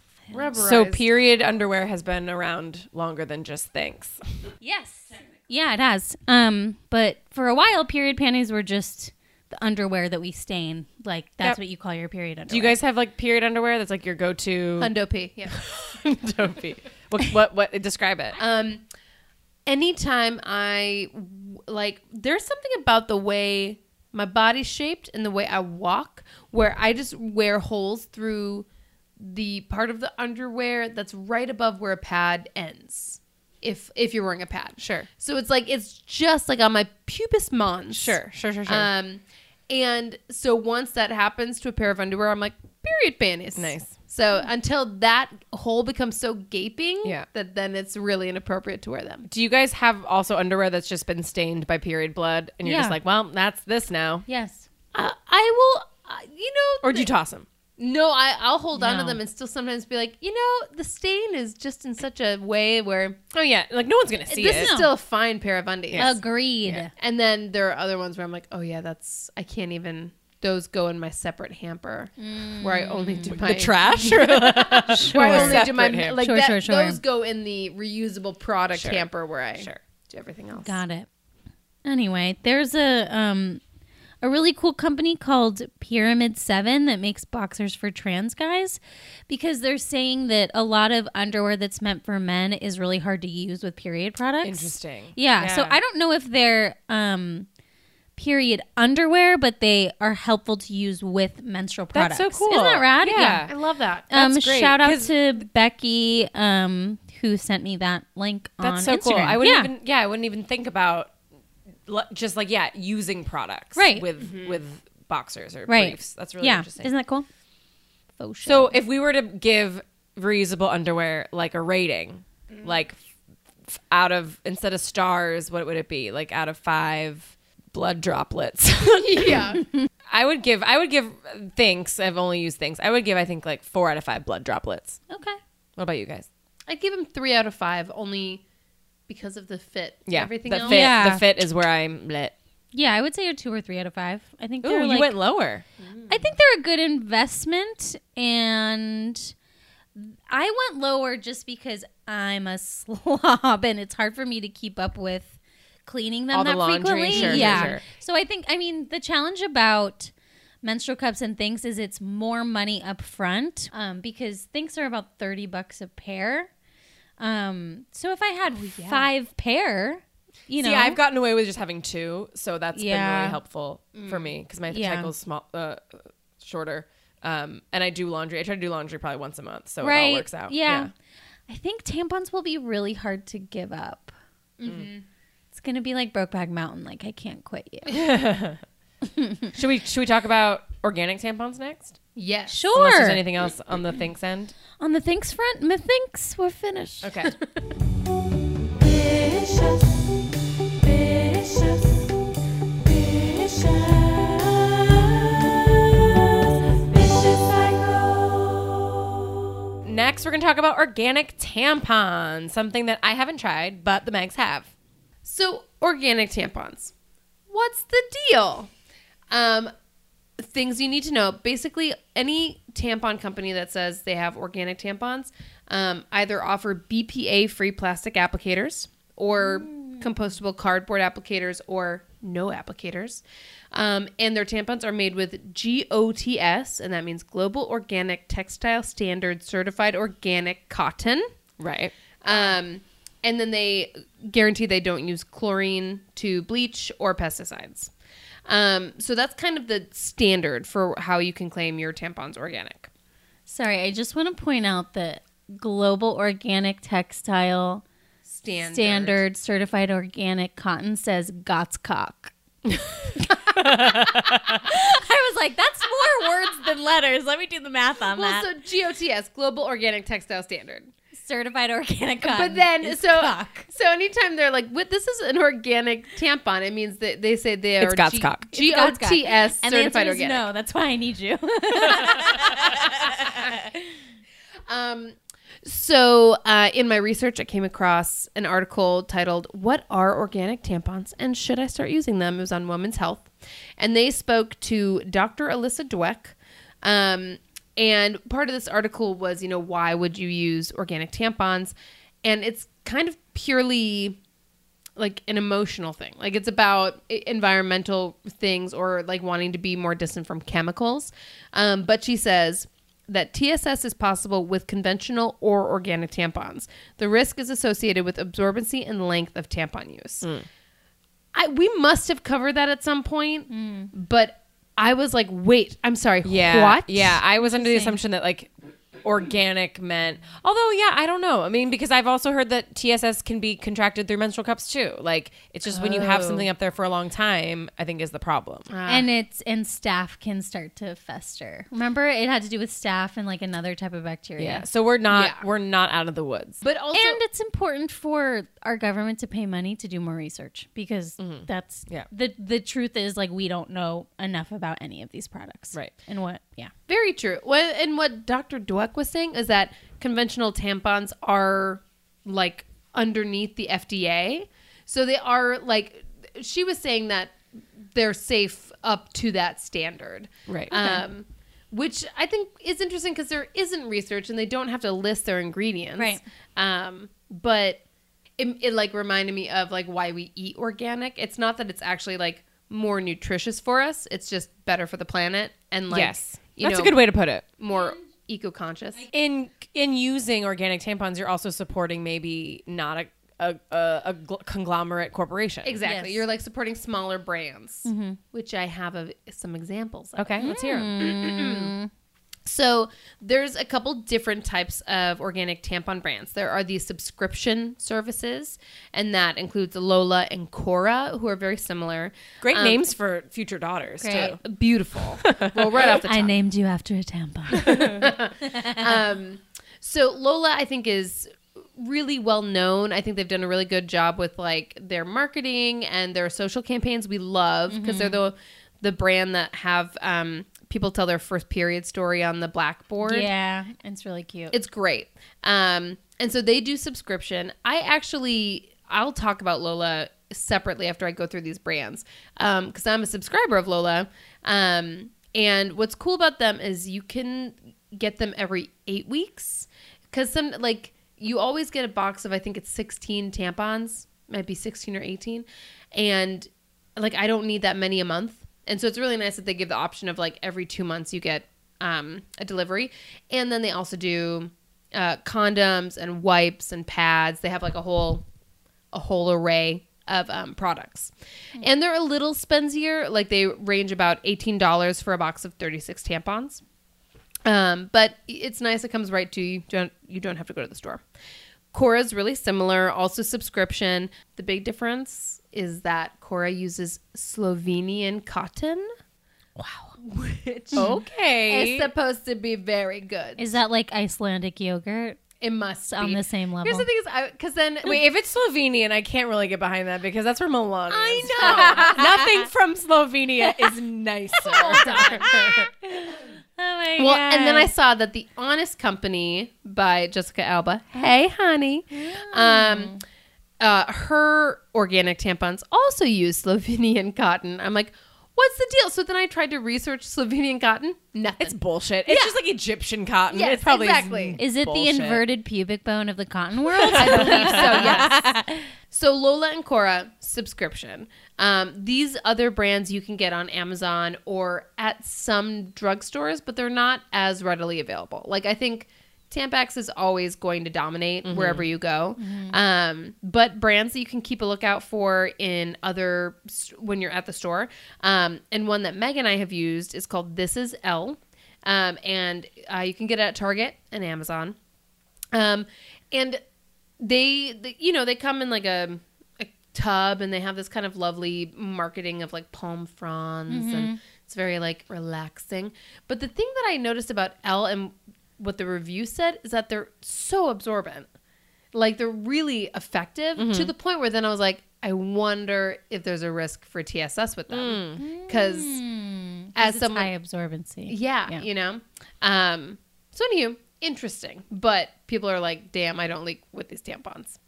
So period underwear has been around longer than just Thinx. Yes. Yeah, it has. Um, but for a while, period panties were just the underwear that we stain. Like that's Yep. what you call your period underwear. Do you guys have like period underwear that's like your go-to? Hundo P. Yeah. [LAUGHS] Dopey. What, what? What? Describe it. Um, anytime I w- like, there's something about the way my body's shaped and the way I walk where I just wear holes through the part of the underwear that's right above where a pad ends. If if you're wearing a pad, Sure. So it's like it's just like on my pubis mons. Sure, sure, sure, sure. Um, and so once that happens to a pair of underwear, I'm like period panties. Nice. So until that hole becomes so gaping, Yeah. that then it's really inappropriate to wear them. Do you guys have also underwear that's just been stained by period blood, and you're Yeah. just like, well, that's this now, Yes. Uh, I will, uh, you know, or do you toss them? No, I, I'll hold on to them and still sometimes be like, you know, the stain is just in such a way where Oh yeah, like no one's gonna see this it. is still a fine pair of undies. Agreed. And then there are other ones where I'm like, oh yeah, that's I can't even. Those go in my separate hamper where I only do my the trash. Or [LAUGHS] Where I [LAUGHS] only do my hamper. like Sure, that, sure, sure. those go in the reusable product Sure. hamper where I Sure. do everything else. Got it. Anyway, there's a um a really cool company called Pyramid 7 that makes boxers for trans guys because they're saying that a lot of underwear that's meant for men is really hard to use with period products. Interesting. Yeah, so I don't know if they're um period underwear, but they are helpful to use with menstrual products. That's so cool. Isn't that rad? Yeah. I love that. Um, That's great, shout out to Becky, um, who sent me that link on That's so Instagram. cool. I wouldn't yeah. even. Yeah, I wouldn't even think about just like yeah, using products Right. with mm-hmm. with boxers or right. briefs. That's really yeah. interesting. Isn't that cool? Faux show. So if we were to give reusable underwear like a rating, mm-hmm. like f- out of instead of stars, what would it be? Like out of five blood droplets. [LAUGHS] yeah. [LAUGHS] I would give. I would give. Uh, thanks. I've only used Thinx. I would give. I think like four out of five blood droplets. okay. What about you guys? I'd give him three out of five only because of the fit. Yeah, Everything the else. fit. Yeah. The fit is where I'm lit. Yeah, I would say a two or three out of five. I think Ooh, they're you like, went lower. I think they're a good investment, and I went lower just because I'm a [LAUGHS] slob, and it's hard for me to keep up with cleaning them All the that laundry, frequently. sure, sure, yeah. sure. So I think, I mean, the challenge about menstrual cups and things is it's more money up front um, because Thinx are about 30 bucks a pair. Um, so if I had five pair, you know, See, I've gotten away with just having two, so that's been really helpful for me because my Yeah. cycle's small, uh, shorter. Um, and I do laundry. I try to do laundry probably once a month, so it all works out. Yeah. I think tampons will be really hard to give up. Mm-hmm. It's gonna be like Brokeback Mountain. Like I can't quit you. [LAUGHS] Should we should we talk about organic tampons next? Yes. Unless Sure. there's anything else on the Thinx end. On the Thinx front, methinks we're finished. Okay. [LAUGHS] Vicious, vicious, vicious, vicious cycle. Next, we're going to talk about organic tampons, something that I haven't tried, but the Megs have. So, organic tampons. What's the deal? Um, things you need to know. Basically, any tampon company that says they have organic tampons um, either offer BPA free plastic applicators or compostable cardboard applicators or no applicators. Um, and their tampons are made with GOTS, and that means Global Organic Textile Standard Certified Organic Cotton. Right. Um, and then they guarantee they don't use chlorine to bleach or pesticides. Um, so that's kind of the standard for how you can claim your tampons organic. Sorry, I just want to point out that Global Organic Textile Standard. Standard Certified Organic Cotton says Gotscock. [LAUGHS] I was like, that's more words than letters. Let me do the math on Well, that. so GOTS, Global Organic Textile Standard. Certified [LAUGHS] Organic Cotton. But then, is so cock. so anytime they're like, "What? This is an organic tampon," it means that they say they are It's Gotscock. G- It's Gotscock. GOTS and the certified organic. no. That's why I need you. [LAUGHS] Um, so, uh, in my research, I came across an article titled "What Are Organic Tampons and Should I Start Using Them?" It was on Women's Health, and they spoke to Dr. Alyssa Dweck. Um, and part of this article was, you know, why would you use organic tampons? And it's kind of purely like an emotional thing. Like it's about environmental things or like wanting to be more distant from chemicals. Um, but she says that TSS is possible with conventional or organic tampons. The risk is associated with absorbency and length of tampon use. I we must have covered that at some point, but I was like, wait, I'm sorry, Yeah. what? Yeah. I was under the assumption that like organic meant, although, yeah, I don't know. I mean, because I've also heard that TSS can be contracted through menstrual cups too. Like, it's just when you have Oh. something up there for a long time, I think is the problem. Ah. and it's and staph can start to fester. Remember, it had to do with staph and like another type of bacteria. yeah. So we're not, Yeah. we're not out of the woods. But also, and it's important for our government to pay money to do more research because mm-hmm. that's Yeah. the the truth is like we don't know enough about any of these products Right. and what yeah Very true. What and what Dr. Dweck was saying is that conventional tampons are like underneath the FDA. So they are like she was saying that they're safe up to that standard. Right. Um which I think is interesting because there isn't research and they don't have to list their ingredients. Right. Um, but it, it like reminded me of like why we eat organic. It's not that it's actually like more nutritious for us. It's just better for the planet and like yes. You That's know, a good way to put it. more eco-conscious. in in using organic tampons, you're also supporting maybe not a a, a, a gl- conglomerate corporation. Exactly. Yes. You're like supporting smaller brands, mm-hmm. which I have of some examples. Of. Okay, let's hear 'em. Mm. So there's a couple different types of organic tampon brands. There are these subscription services, and that includes Lola and Cora, who are very similar. Great Um, names for future daughters Great. too. Beautiful. [LAUGHS] well, right off the top. I named you after a tampon [LAUGHS] [LAUGHS] um, so Lola, I think, is really well known. I think they've done a really good job with like their marketing and their social campaigns. We love because they're the the brand that have um, people tell their first period story on the blackboard. yeah it's really cute It's great. Um, and so they do subscription. I actually, I'll talk about Lola separately after I go through these brands because I'm a subscriber of Lola. Um, and what's cool about them is you can get them every eight weeks because some like you always get a box of I think it's 16 tampons, might be 16 or 18, and like I don't need that many a month. And so it's really nice that they give the option of like every two months you get um, a delivery. And then they also do uh, condoms and wipes and pads. They have like a whole a whole array of um, products, and they're a little spensier. Like they range about eighteen dollars for a box of thirty six tampons. Um, but it's nice. It comes right to you. Don't you don't have to go to the store. Cora's really similar. Also subscription. The big difference is that Cora uses Slovenian cotton. Wow. Which Okay. is supposed to be very good. Is that like Icelandic yogurt It must on be. the same level? Here's the thing is, because then Wait, if it's Slovenian, I can't really get behind that because that's where Milan. I know. [LAUGHS] Nothing from Slovenia is nicer. [LAUGHS] [LAUGHS] Oh my Well, and then I saw that the Honest Company by Jessica Alba. Hey, honey. Um, uh, her organic tampons also use Slovenian cotton. I'm like, what's the deal? So then I tried to research Slovenian cotton. Nothing. It's bullshit. It's just like Egyptian cotton. Yes, it probably is exactly. Is it bullshit. the inverted pubic bone of the cotton world? I believe so. [LAUGHS] Yes. So Lola and Cora subscription. Um, these other brands you can get on Amazon or at some drugstores, but they're not as readily available. Like I think Tampax is always going to dominate wherever you go. Um, but brands that you can keep a lookout for in other when you're at the store. Um, and one that Meg and I have used is called This Is L. Um, and uh, you can get it at Target and Amazon. Um, and they, they, you know, they come in like a, a tub and they have this kind of lovely marketing of like palm fronds and it's very like relaxing. But the thing that I noticed about L and what the review said is that they're so absorbent. Like they're really effective to mm-hmm. the point where then I was like, I wonder if there's a risk for TSS with them. Mm. Because mm. as It's someone high absorbency. yeah, Yeah. you know. Um, so anywho, interesting. But people are like, "Damn, I don't leak with these tampons."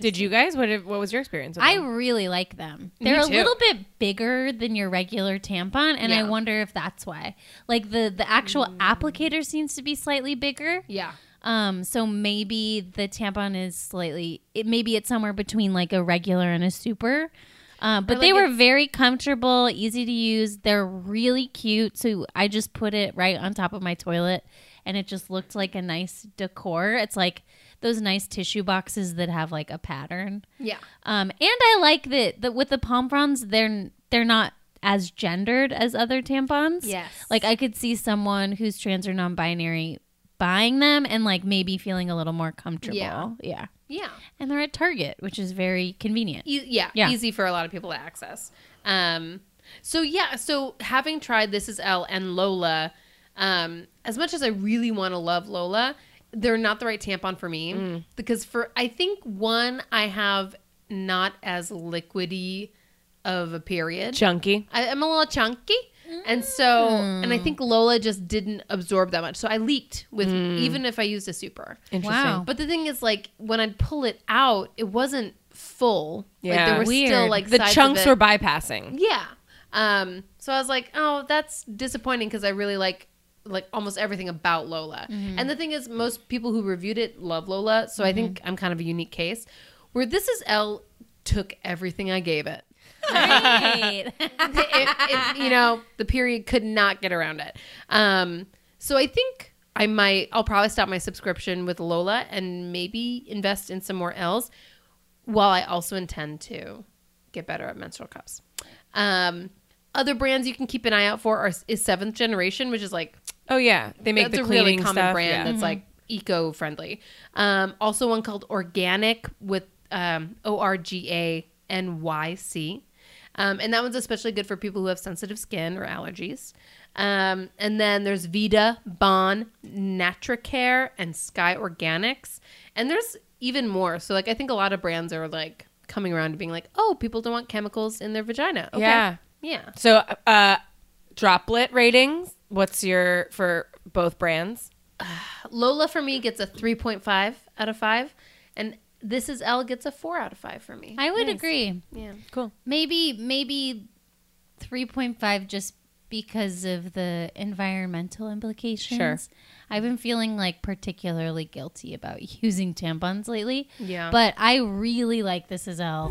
Did you guys? What What was your experience? With I them? really like them. They're a little bit bigger than your regular tampon, and I wonder if that's why. Like the the actual applicator seems to be slightly bigger. Yeah, Um, so maybe the tampon is slightly. It maybe it's somewhere between like a regular and a super. Uh, but Or, they were very comfortable, easy to use. They're really cute. So I just put it right on top of my toilet, and it just looked like a nice decor. It's like those nice tissue boxes that have like a pattern. yeah, Um, and I like that that with the pom fronds, they're they're not as gendered as other tampons. Yes. like I could see someone who's trans or non-binary buying them and like maybe feeling a little more comfortable. Yeah. yeah. yeah, And they're at Target, which is very convenient. e- yeah, Yeah. easy for a lot of people to access. Um, so yeah, so having tried this is L and Lola, um, as much as I really want to love Lola, they're not the right tampon for me mm. because for I think one I have not as liquidy of a period. chunky. I, I'm a little chunky. And so, mm. and I think Lola just didn't absorb that much. So I leaked with, mm. even if I used a super. Interesting. Wow. But the thing is, like, when I'd pull it out, it wasn't full. Like, Yeah. there were Weird. still, like, The chunks were bypassing. Yeah. Um, so I was like, oh, that's disappointing because I really like like almost everything about Lola. And the thing is, most people who reviewed it love Lola, so I think I'm kind of a unique case. Where this is L took everything I gave it. [LAUGHS] Great. [LAUGHS] it, it- you know, the period could not get around it. Um, so I think I might, I'll probably stop my subscription with Lola and maybe invest in some more L's while I also intend to get better at menstrual cups. Um, other brands you can keep an eye out for are is Seventh Generation, which is like Oh yeah, they make that's the a cleaning really common stuff. brand yeah. that's like eco friendly. Um, also one called Organyc with um, O R G A N Y C. Um, and that one's especially good for people who have sensitive skin or allergies. Um, and then there's Vita, Bon, Natracare, and Sky Organics. And there's even more. So like I think a lot of brands are like coming around to being like, oh, people don't want chemicals in their vagina. Okay. Yeah. Yeah. So, uh, droplet ratings. What's your for both brands? [SIGHS] Lola for me gets a 3.5 out of 5 and this is L gets a 4 out of 5 for me. I would agree. yeah. Cool. Maybe maybe 3.5 just because of the environmental implications. Sure. I've been feeling like particularly guilty about [LAUGHS] using tampons lately. Yeah. But I really like this is L.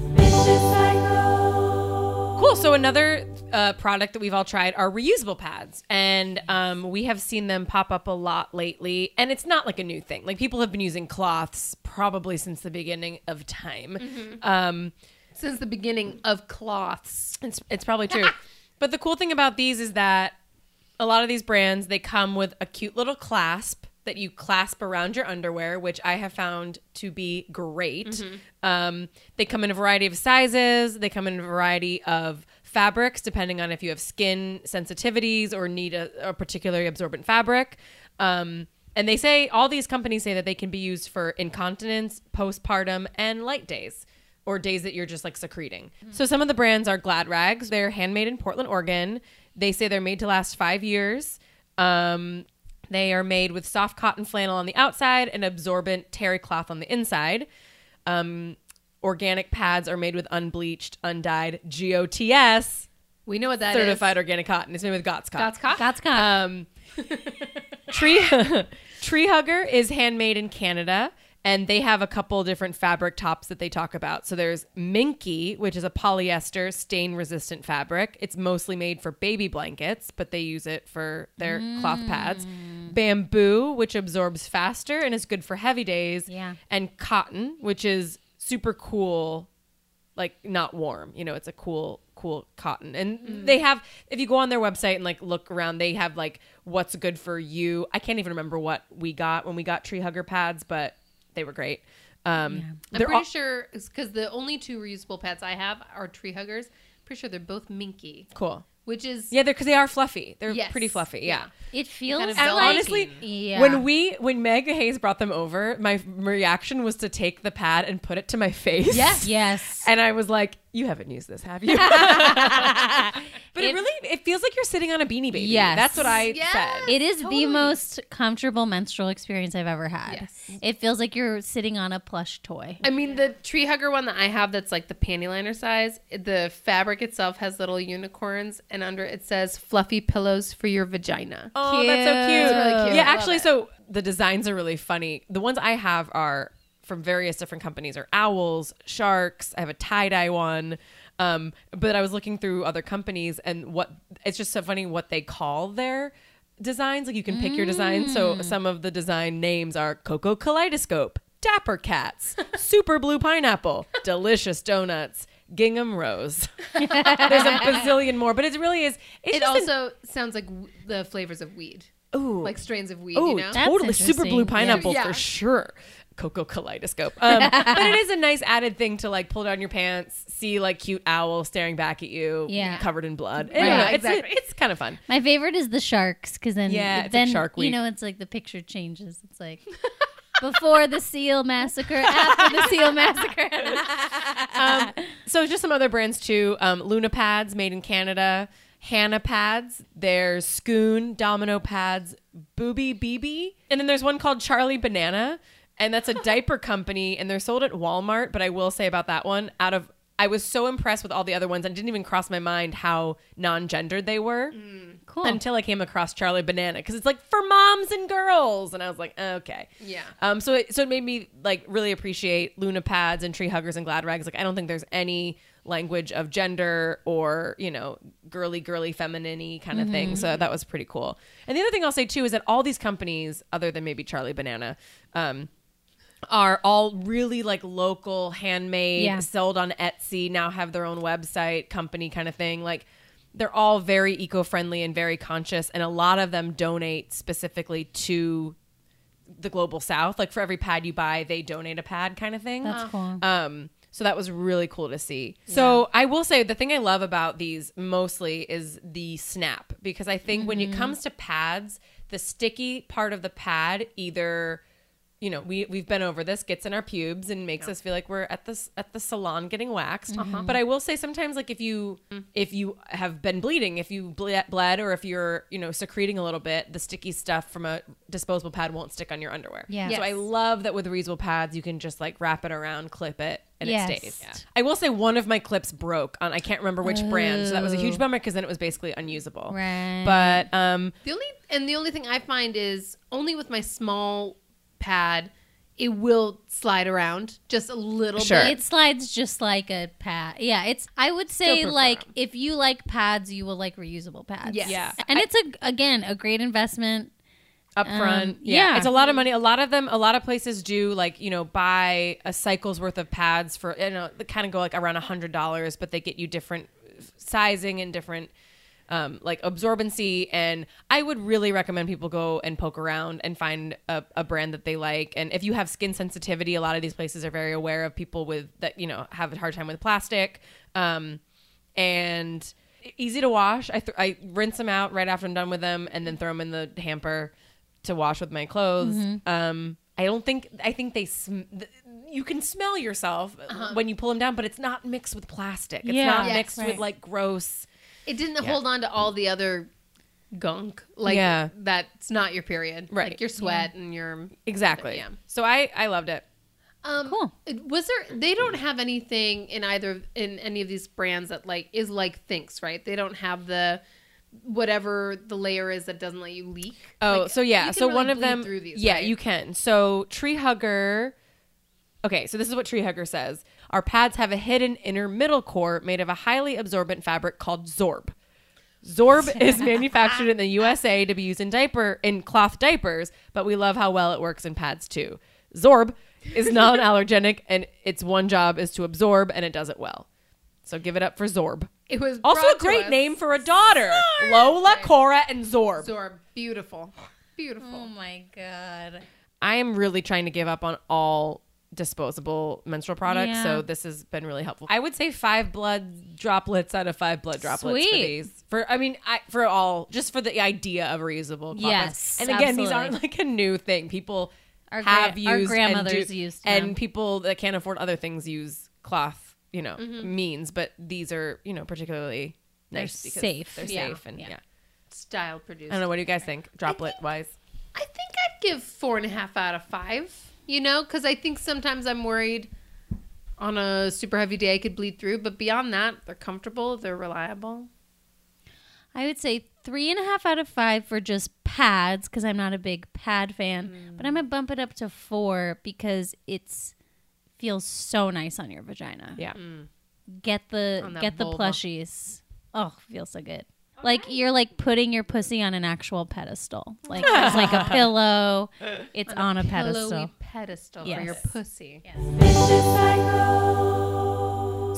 Cool. So another uh, product that we've all tried are reusable pads, and um, we have seen them pop up a lot lately. And it's not like a new thing. Like people have been using cloths probably since the beginning of time. Um, Since the beginning of cloths. it's it's probably true. [LAUGHS] but the cool thing about these is that a lot of these brands they come with a cute little clasp that you clasp around your underwear, which I have found to be great. Um, they come in a variety of sizes. They come in a variety of fabrics, depending on if you have skin sensitivities or need a, a particularly absorbent fabric. Um, and they say all these companies say that they can be used for incontinence, postpartum, and light days or days that you're just like secreting. So some of the brands are Glad Rags. They're handmade in Portland, Oregon. They say they're made to last five years. Um, they are made with soft cotton flannel on the outside and absorbent terry cloth on the inside. Um, organic pads are made with unbleached, undyed GOTS We know what that is. certified organic cotton. It's made with GOTS cotton. That's cock. That's kind Um, [LAUGHS] tree [LAUGHS] Tree Hugger is handmade in Canada, and they have a couple different fabric tops that they talk about. So there's Minky, which is a polyester stain resistant fabric. It's mostly made for baby blankets, but they use it for their cloth pads. Bamboo, which absorbs faster and is good for heavy days. Yeah. And cotton, which is super cool like not warm you know it's a cool cool cotton. And they have if you go on their website and like look around they have like what's good for you. I can't even remember what we got when we got tree hugger pads but they were great. Um I'm they're pretty all- sure because the only two reusable pads I have are tree huggers. Pretty sure they're both minky, cool which is yeah they're because they are fluffy they're Yes. pretty fluffy yeah, It feels Kind of And velvety. honestly, Yeah. when we when Meg Hayes brought them over, my reaction was to take the pad and put it to my face. Yes. [LAUGHS] yes. And I was like, "You haven't used this, have you?" [LAUGHS] but it, It- really it feels like you're sitting on a beanie baby. Yes. that's what I Yes. said. It is Totally. the most comfortable menstrual experience I've ever had. Yes. It feels like you're sitting on a plush toy. I mean, the tree hugger one that I have that's like the panty liner size, the fabric itself has little unicorns, and under it says fluffy pillows for your vagina. Oh, that's so Cute. cute. It's really cute. Yeah, I actually, it. so the designs are really funny. The ones I have are from various different companies are owls, sharks. I have a tie dye one. Um, but I was looking through other companies and what it's just so funny what they call their designs. Like you can pick your design. Mm. So some of the design names are Coco Kaleidoscope, Dapper Cats, [LAUGHS] Super Blue Pineapple, Delicious Donuts, Gingham Rose. [LAUGHS] [LAUGHS] There's a bazillion more, but it really is. It's It just an- also sounds like w- the flavors of weed, ooh, like strains of weed. Oh, you know, totally. Super blue pineapple Yeah. for sure. Cocoa kaleidoscope. Um, [LAUGHS] but it is a nice added thing to like pull down your pants, see like cute owl staring back at you, Yeah. covered in blood. I Right, yeah, it's, exactly. it's kind of fun. My favorite is the sharks because then Yeah, it's like then Shark you know it's like the picture changes. It's like before the seal massacre, after the seal massacre. [LAUGHS] Um, so just some other brands too. Um, Luna pads made in Canada. Hannah pads. There's Scoon, Domino pads, Booby BB. And then there's one called Charlie Banana. And that's a diaper company. And they're sold at Walmart. But I will say about that one, out of I was so impressed with all the other ones and didn't even cross my mind how non-gendered they were cool. until I came across Charlie Banana because it's like for moms and girls, and I was like, okay, Yeah. Um, so it so it made me like really appreciate Luna pads and tree huggers and glad rags. Like I don't think there's any language of gender or you know girly girly feminine kind of thing. So that was pretty cool. And the other thing I'll say too is that all these companies, other than maybe Charlie Banana, um, are all really like local, handmade, Yeah. sold on Etsy, now have their own website, company kind of thing. Like they're all very eco-friendly and very conscious and a lot of them donate specifically to the global south. Like for every pad you buy, they donate a pad kind of thing. That's cool. Um, so that was really cool to see. So I will say the thing I love about these mostly is the snap because I think when it comes to pads, the sticky part of the pad either you know we we've been over this gets in our pubes and makes us feel like we're at this at the salon getting waxed. But i will say sometimes like if you if you have been bleeding if you ble- bled or if you're you know secreting a little bit the sticky stuff from a disposable pad won't stick on your underwear. Yeah. so i love that with reusable pads you can just like wrap it around clip it and Yes. it stays. I will say one of my clips broke on i can't remember which brand so that was a huge bummer because then it was basically unusable. Right. but um The only and the only thing I find is only with my small pad, it will slide around just a little Sure. bit. It slides just like a pad. Yeah, it's. I would say like like 'em. if you like pads, you will like reusable pads. Yes. Yeah. and it's a again a great investment. up front. Um, yeah. yeah. It's a lot of money. A lot of them, a lot of places do like, you know, buy a cycle's worth of pads for, you know, they kind of go like around a hundred dollars, but they get you different sizing and different um, like absorbency. And I would really recommend people go and poke around and find a, a brand that they like. And if you have skin sensitivity, a lot of these places are very aware of people with that you know have a hard time with plastic. Um, and easy to wash. I th- I rinse them out right after I'm done with them, and then throw them in the hamper to wash with my clothes. Um, I don't think I think they sm- th- you can smell yourself when you pull them down, but it's not mixed with plastic. It's Yeah. not Yes. mixed Right. with like gross. It didn't hold on to all the other gunk. Like Yeah. that's not your period. Right. Like your sweat and your Exactly. Yeah. So I I loved it. um Cool. was there they don't have anything in either in any of these brands that like is like Thinx, right? They don't have the whatever the layer is that doesn't let you leak. Oh, Like, so yeah, so really one of them, through these, yeah, right? you can. So Tree Hugger. Okay, so this is what Tree Hugger says. Our pads have a hidden inner middle core made of a highly absorbent fabric called Zorb. Zorb [LAUGHS] is manufactured in the USA to be used in diaper in cloth diapers, but we love how well it works in pads too. Zorb is non-allergenic and its one job is to absorb and it does it well. So give it up for Zorb. It was Also a great name for a daughter. Lola, Cora, and Zorb. Zorb. Beautiful. Beautiful. Oh my god. I am really trying to give up on all disposable menstrual products, Yeah. so this has been really helpful. I would say five blood droplets out of five blood droplets for these. For I mean, I, for all just for the idea of reusable. cloth Yes, pads. and again, these aren't like a new thing. People Our have gra- our used and grandmothers do- used and people that can't afford other things use cloth. You know, Mm-hmm. means, but these are you know particularly They're nice because safe. They're Yeah. safe and Yeah. yeah. Style produced. I don't know. What do you guys think? Droplet wise. I think I'd give four and a half out of five. You know, because I think sometimes I'm worried on a super heavy day I could bleed through, but beyond that, they're comfortable, they're reliable. I would say three and a half out of five for just pads because I'm not a big pad fan, but I'm gonna mm. bump it up to four because it's feels so nice on your vagina. Yeah. Mm. Get the On that get the vulva. plushies. Oh, feels so good. Like you're like putting your pussy on an actual pedestal. Like [LAUGHS] it's like a pillow. [LAUGHS] It's on, a, pedestal. Pillowy pedestal for your Yes. pussy.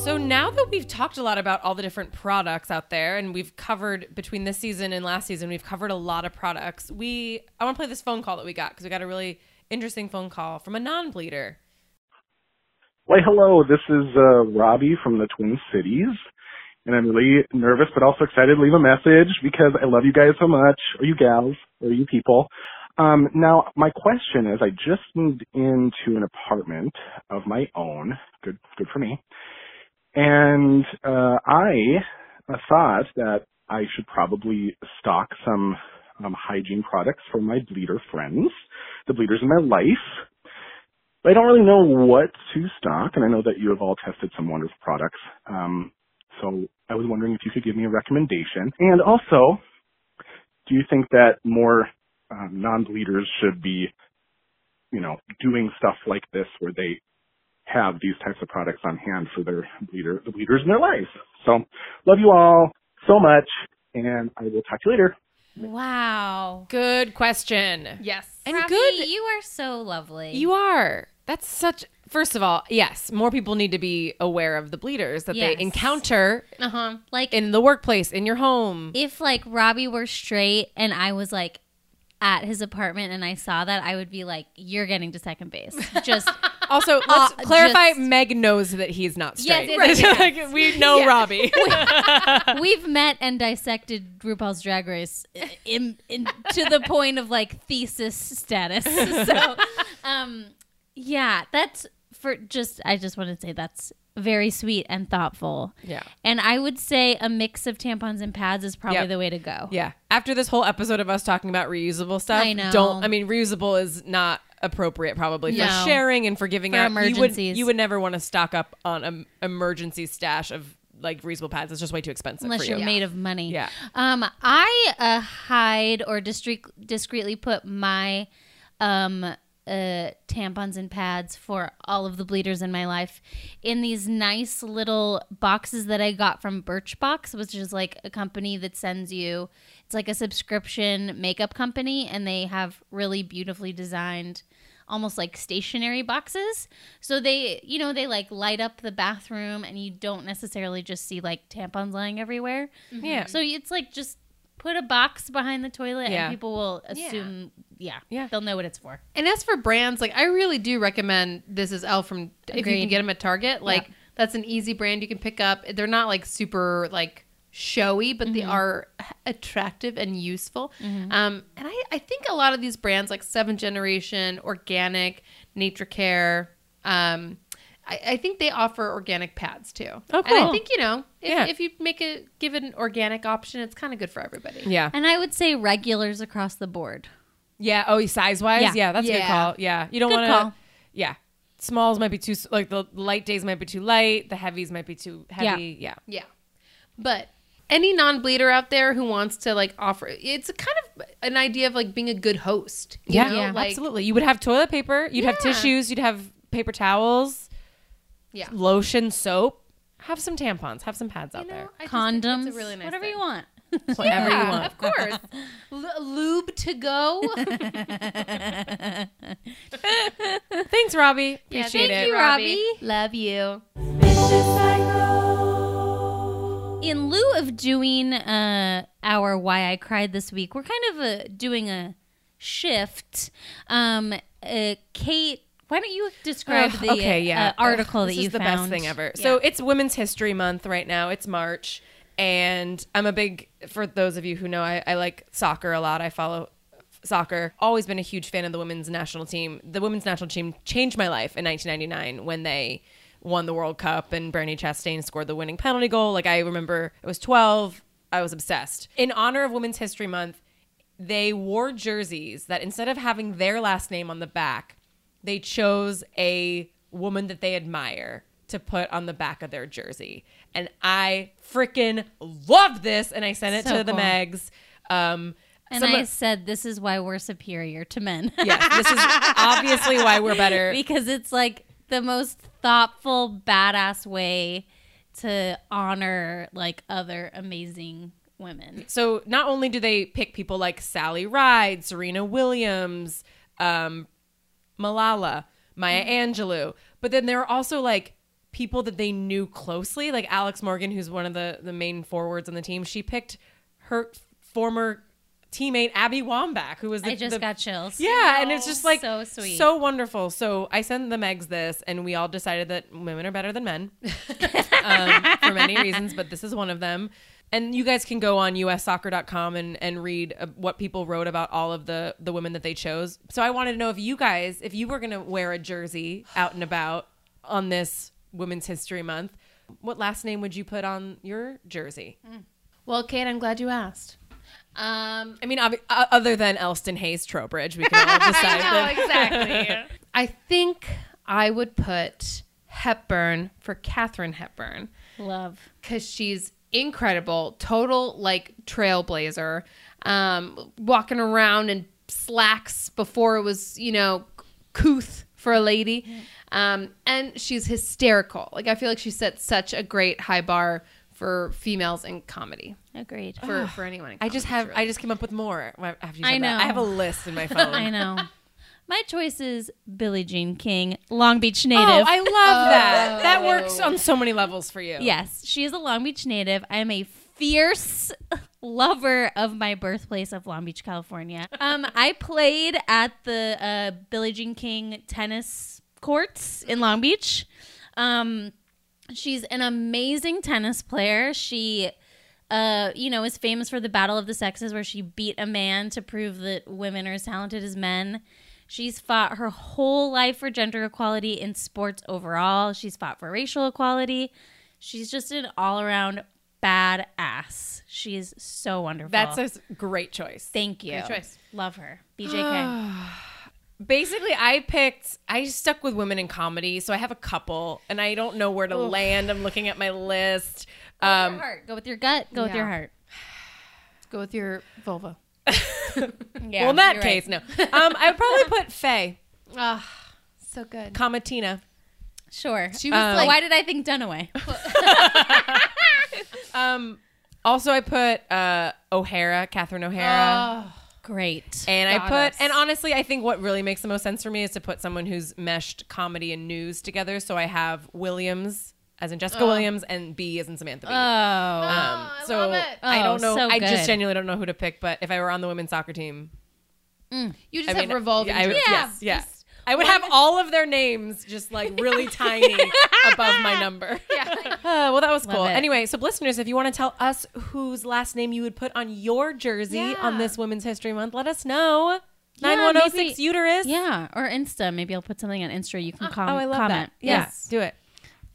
So now that we've talked a lot about all the different products out there and we've covered between this season and last season, we've covered a lot of products. We I want to play this phone call that we got because we got a really interesting phone call from a non-bleeder. Why, hello. This is uh, Robbie from the Twin Cities, and I'm really nervous but also excited to leave a message because I love you guys so much, or you gals, or you people. Um, now, my question is, I just moved into an apartment of my own. Good, good for me. And uh, I uh, thought that I should probably stock some um, hygiene products for my bleeder friends, the bleeders in my life. But I don't really know what to stock, and I know that you have all tested some wonderful products. Um, so I was wondering if you could give me a recommendation. And also, do you think that more um, non-bleeders should be, you know, doing stuff like this where they have these types of products on hand for their bleeder, the bleeders in their lives. So, love you all so much, and I will talk to you later. Wow. Good question. Yes. And Robbie, good You are so lovely. you are. That's such First of all, yes, more people need to be aware of the bleeders that Yes. they encounter Uh huh. like in the workplace, in your home. if like Robbie were straight and I was like at his apartment and I saw that, I would be like, "You're getting to second base." [LAUGHS] Just Also, let's Uh, clarify: just- Meg knows that he's not straight. yes, [LAUGHS] yes, Like, we know Robbie. [LAUGHS] we've met and dissected RuPaul's Drag Race in, in to the point of like thesis status. So, um, yeah, that's for just. I just want to say that's very sweet and thoughtful. Yeah. and I would say a mix of tampons and pads is probably Yep. the way to go. Yeah. After this whole episode of us talking about reusable stuff, I know. don't. I mean, reusable is not appropriate probably for No. sharing and for giving For out. You would, emergencies. you would never want to stock up on an emergency stash of like reusable pads. It's just way too expensive Unless for you're you. made of money. Yeah. Um, I uh, hide or discreet, discreetly put my um, uh, tampons and pads for all of the bleeders in my life in these nice little boxes that I got from Birchbox, which is like a company that sends you. It's like a subscription makeup company, and they have really beautifully designed almost like stationary boxes. So they, you know, they like light up the bathroom and you don't necessarily just see like tampons lying everywhere. Yeah. So it's like just put a box behind the toilet Yeah. and people will assume, yeah, Yeah. yeah, they'll know what it's for. And as for brands, like I really do recommend This Is L from if you can get them at Target. Like that's an easy brand you can pick up. They're not like super like showy, but they are attractive and useful. Um, and I, I think a lot of these brands like Seven Generation, Organyc, Nature Care, um, I, I think they offer organic pads too. Oh, And I think you know if, Yeah. if you make it give it an organic option, it's kind of good for everybody. Yeah. And I would say regulars across the board. Yeah. Oh, size wise? Yeah. Yeah. that's a good call. Yeah. You don't Good want call. to. Yeah. Smalls might be too, like the light days might be too light. The heavies might be too heavy. Yeah. Yeah. But any non-bleeder out there who wants to like offer it's a kind of an idea of like being a good host. you Yeah. know? Yeah. Like, Absolutely. You would have toilet paper. You'd have Yeah. tissues. You'd have paper towels, Yeah. lotion, soap. Have some tampons. Have some pads out You know, there. I just think Condoms, it's a really nice whatever thing. you want. [LAUGHS] Whatever you want. Of course. [LAUGHS] L- lube to go. [LAUGHS] Thanks, Robbie. Yeah, Appreciate thank it. you, Robbie. Love you. In lieu of doing uh, our Why I Cried this week, we're kind of uh, doing a shift. Um, uh, Kate, why don't you describe Ugh, the okay, yeah. uh, article Ugh, that this you is the found? best thing ever. Yeah. So it's Women's History Month right now. It's March, and I'm a big. For those of you who know, I, I like soccer a lot. I follow soccer. Always been a huge fan of the women's national team. The women's national team changed my life in 1999 when they won the World Cup and Brandi Chastain scored the winning penalty goal. Like I remember, it was 12. I was obsessed. In honor of Women's History Month, they wore jerseys that instead of having their last name on the back, they chose a woman that they admire to put on the back of their jersey. And I freaking love this. And I sent it So to the cool. Megs. Um, and some I said, this is why we're superior to men. [LAUGHS] yeah, this is obviously why we're better. [LAUGHS] because it's like the most thoughtful, badass way to honor like other amazing women. So not only do they pick people like Sally Ride, Serena Williams, um, Malala, Maya Angelou, but then there are also like people that they knew closely, like Alex Morgan, who's one of the the main forwards on the team. She picked her former teammate Abby Wambach, who was the, I just the- got chills. yeah, and it's just like so sweet. so wonderful. So I sent the Megs this, and we all decided that women are better than men [LAUGHS] um, for many reasons, but this is one of them. And you guys can go on ussoccer.com and, and read uh, what people wrote about all of the, the women that they chose. So I wanted to know if you guys, if you were going to wear a jersey out and about on this Women's History Month, what last name would you put on your jersey? Well, Kate, I'm glad you asked. Um, I mean, obvi- uh, other than Elston Hayes Trowbridge, we can [LAUGHS] all decide. that- exactly. [LAUGHS] I think I would put Hepburn for Katharine Hepburn Love. because she's incredible, total like trailblazer, um, walking around in slacks before it was, you know, couth for a lady. Um, and she's hysterical. Like I feel like she set such a great high bar for females in comedy Agreed. for for anyone. In I just comedy, have I just came up with more after you I said that. know. I have a list in my [LAUGHS] phone. I know. My choice is Billie Jean King, Long Beach native. Oh, I love that. That works on so many levels for you. Yes, she is a Long Beach native. I am a fierce [LAUGHS] lover of my birthplace of Long Beach, California. Um, I played at the uh, Billie Jean King tennis courts in Long Beach. Um, she's an amazing tennis player. She, uh, you know, is famous for the Battle of the Sexes, where she beat a man to prove that women are as talented as men. She's fought her whole life for gender equality in sports overall. She's fought for racial equality. She's just an all around badass. She's so wonderful. That's a great choice. thank you. Great choice. Love her. BJK. [SIGHS] [SIGHS] [SIGHS] Basically, I picked, I stuck with women in comedy. So I have a couple and I don't know where to land. I'm looking at my list. go Um, your heart. Go with your gut. Go with your heart. go with your vulva. [LAUGHS] Yeah. well, in that you're right. case, no. Um, I would probably put [LAUGHS] Fey, Ah, so good. comma Tina. Sure. She was Um, like, Why did I think Dunaway? [LAUGHS] Um, also, I put uh, O'Hara, Catherine O'Hara. oh, Great. And I put, Goddess. and honestly, I think what really makes the most sense for me is to put someone who's meshed comedy and news together. So I have Williams, as in Jessica Williams, and Bee as in Samantha Bee. Oh. Um, I so love it. I Oh, don't know. so I just genuinely don't know who to pick. But if I were on the women's soccer team, You just I have mean, revolving. I would, doors. yes, yes. I would have all of their names just like really [LAUGHS] tiny above my number. Yeah. Uh, well, that was cool. it. Anyway, so listeners, if you want to tell us whose last name you would put on your jersey on this Women's History Month, let us know. Yeah, 9106 maybe- uterus. Yeah, or Insta. Maybe I'll put something on Insta. You can com- Oh, I love comment. that. Yes, do it.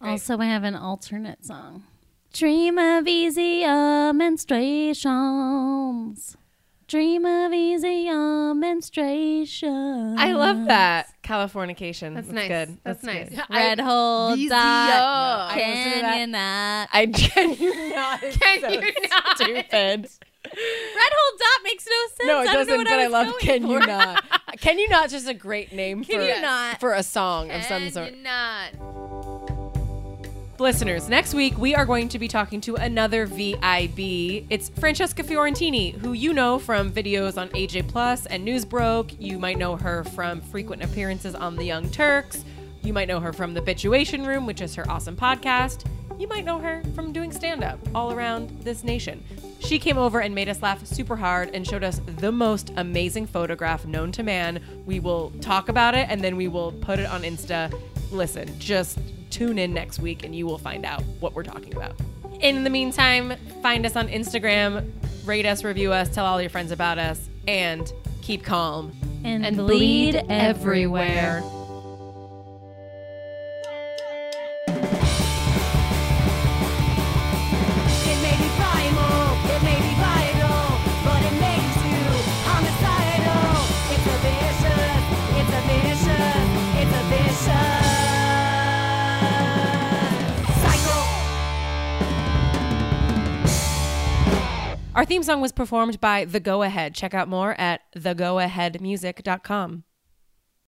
Also, I have an alternate song. Dream of easier menstruations. Dream of easier menstruation. I love that. Californication. That's, nice. good. That's, nice. Red hole VZO. dot. I listened to that. [LAUGHS] Can you not? I genuinely not. Can so you not? Stupid. Red hole dot makes no sense. No, it I don't doesn't. what But I, was love going "Can You. Not." [LAUGHS] "Can You Not" just a great name for You Not? for a song of some Can sort. you not? Listeners, next week we are going to be talking to another VIB. It's Francesca Fiorentini, who you know from videos on AJ Plus and Newsbroke. You might know her from frequent appearances on The Young Turks. You might know her from The Bituation Room, which is her awesome podcast. You might know her from doing stand up all around this nation. She came over and made us laugh super hard and showed us the most amazing photograph known to man. We will talk about it and then we will put it on Insta. Listen, just tune in next week and you will find out what we're talking about. In the meantime, find us on Instagram, rate us, review us, tell all your friends about us, and keep calm. And, And bleed, bleed everywhere. everywhere. Our theme song was performed by The Go Ahead. Check out more at thegoaheadmusic.com.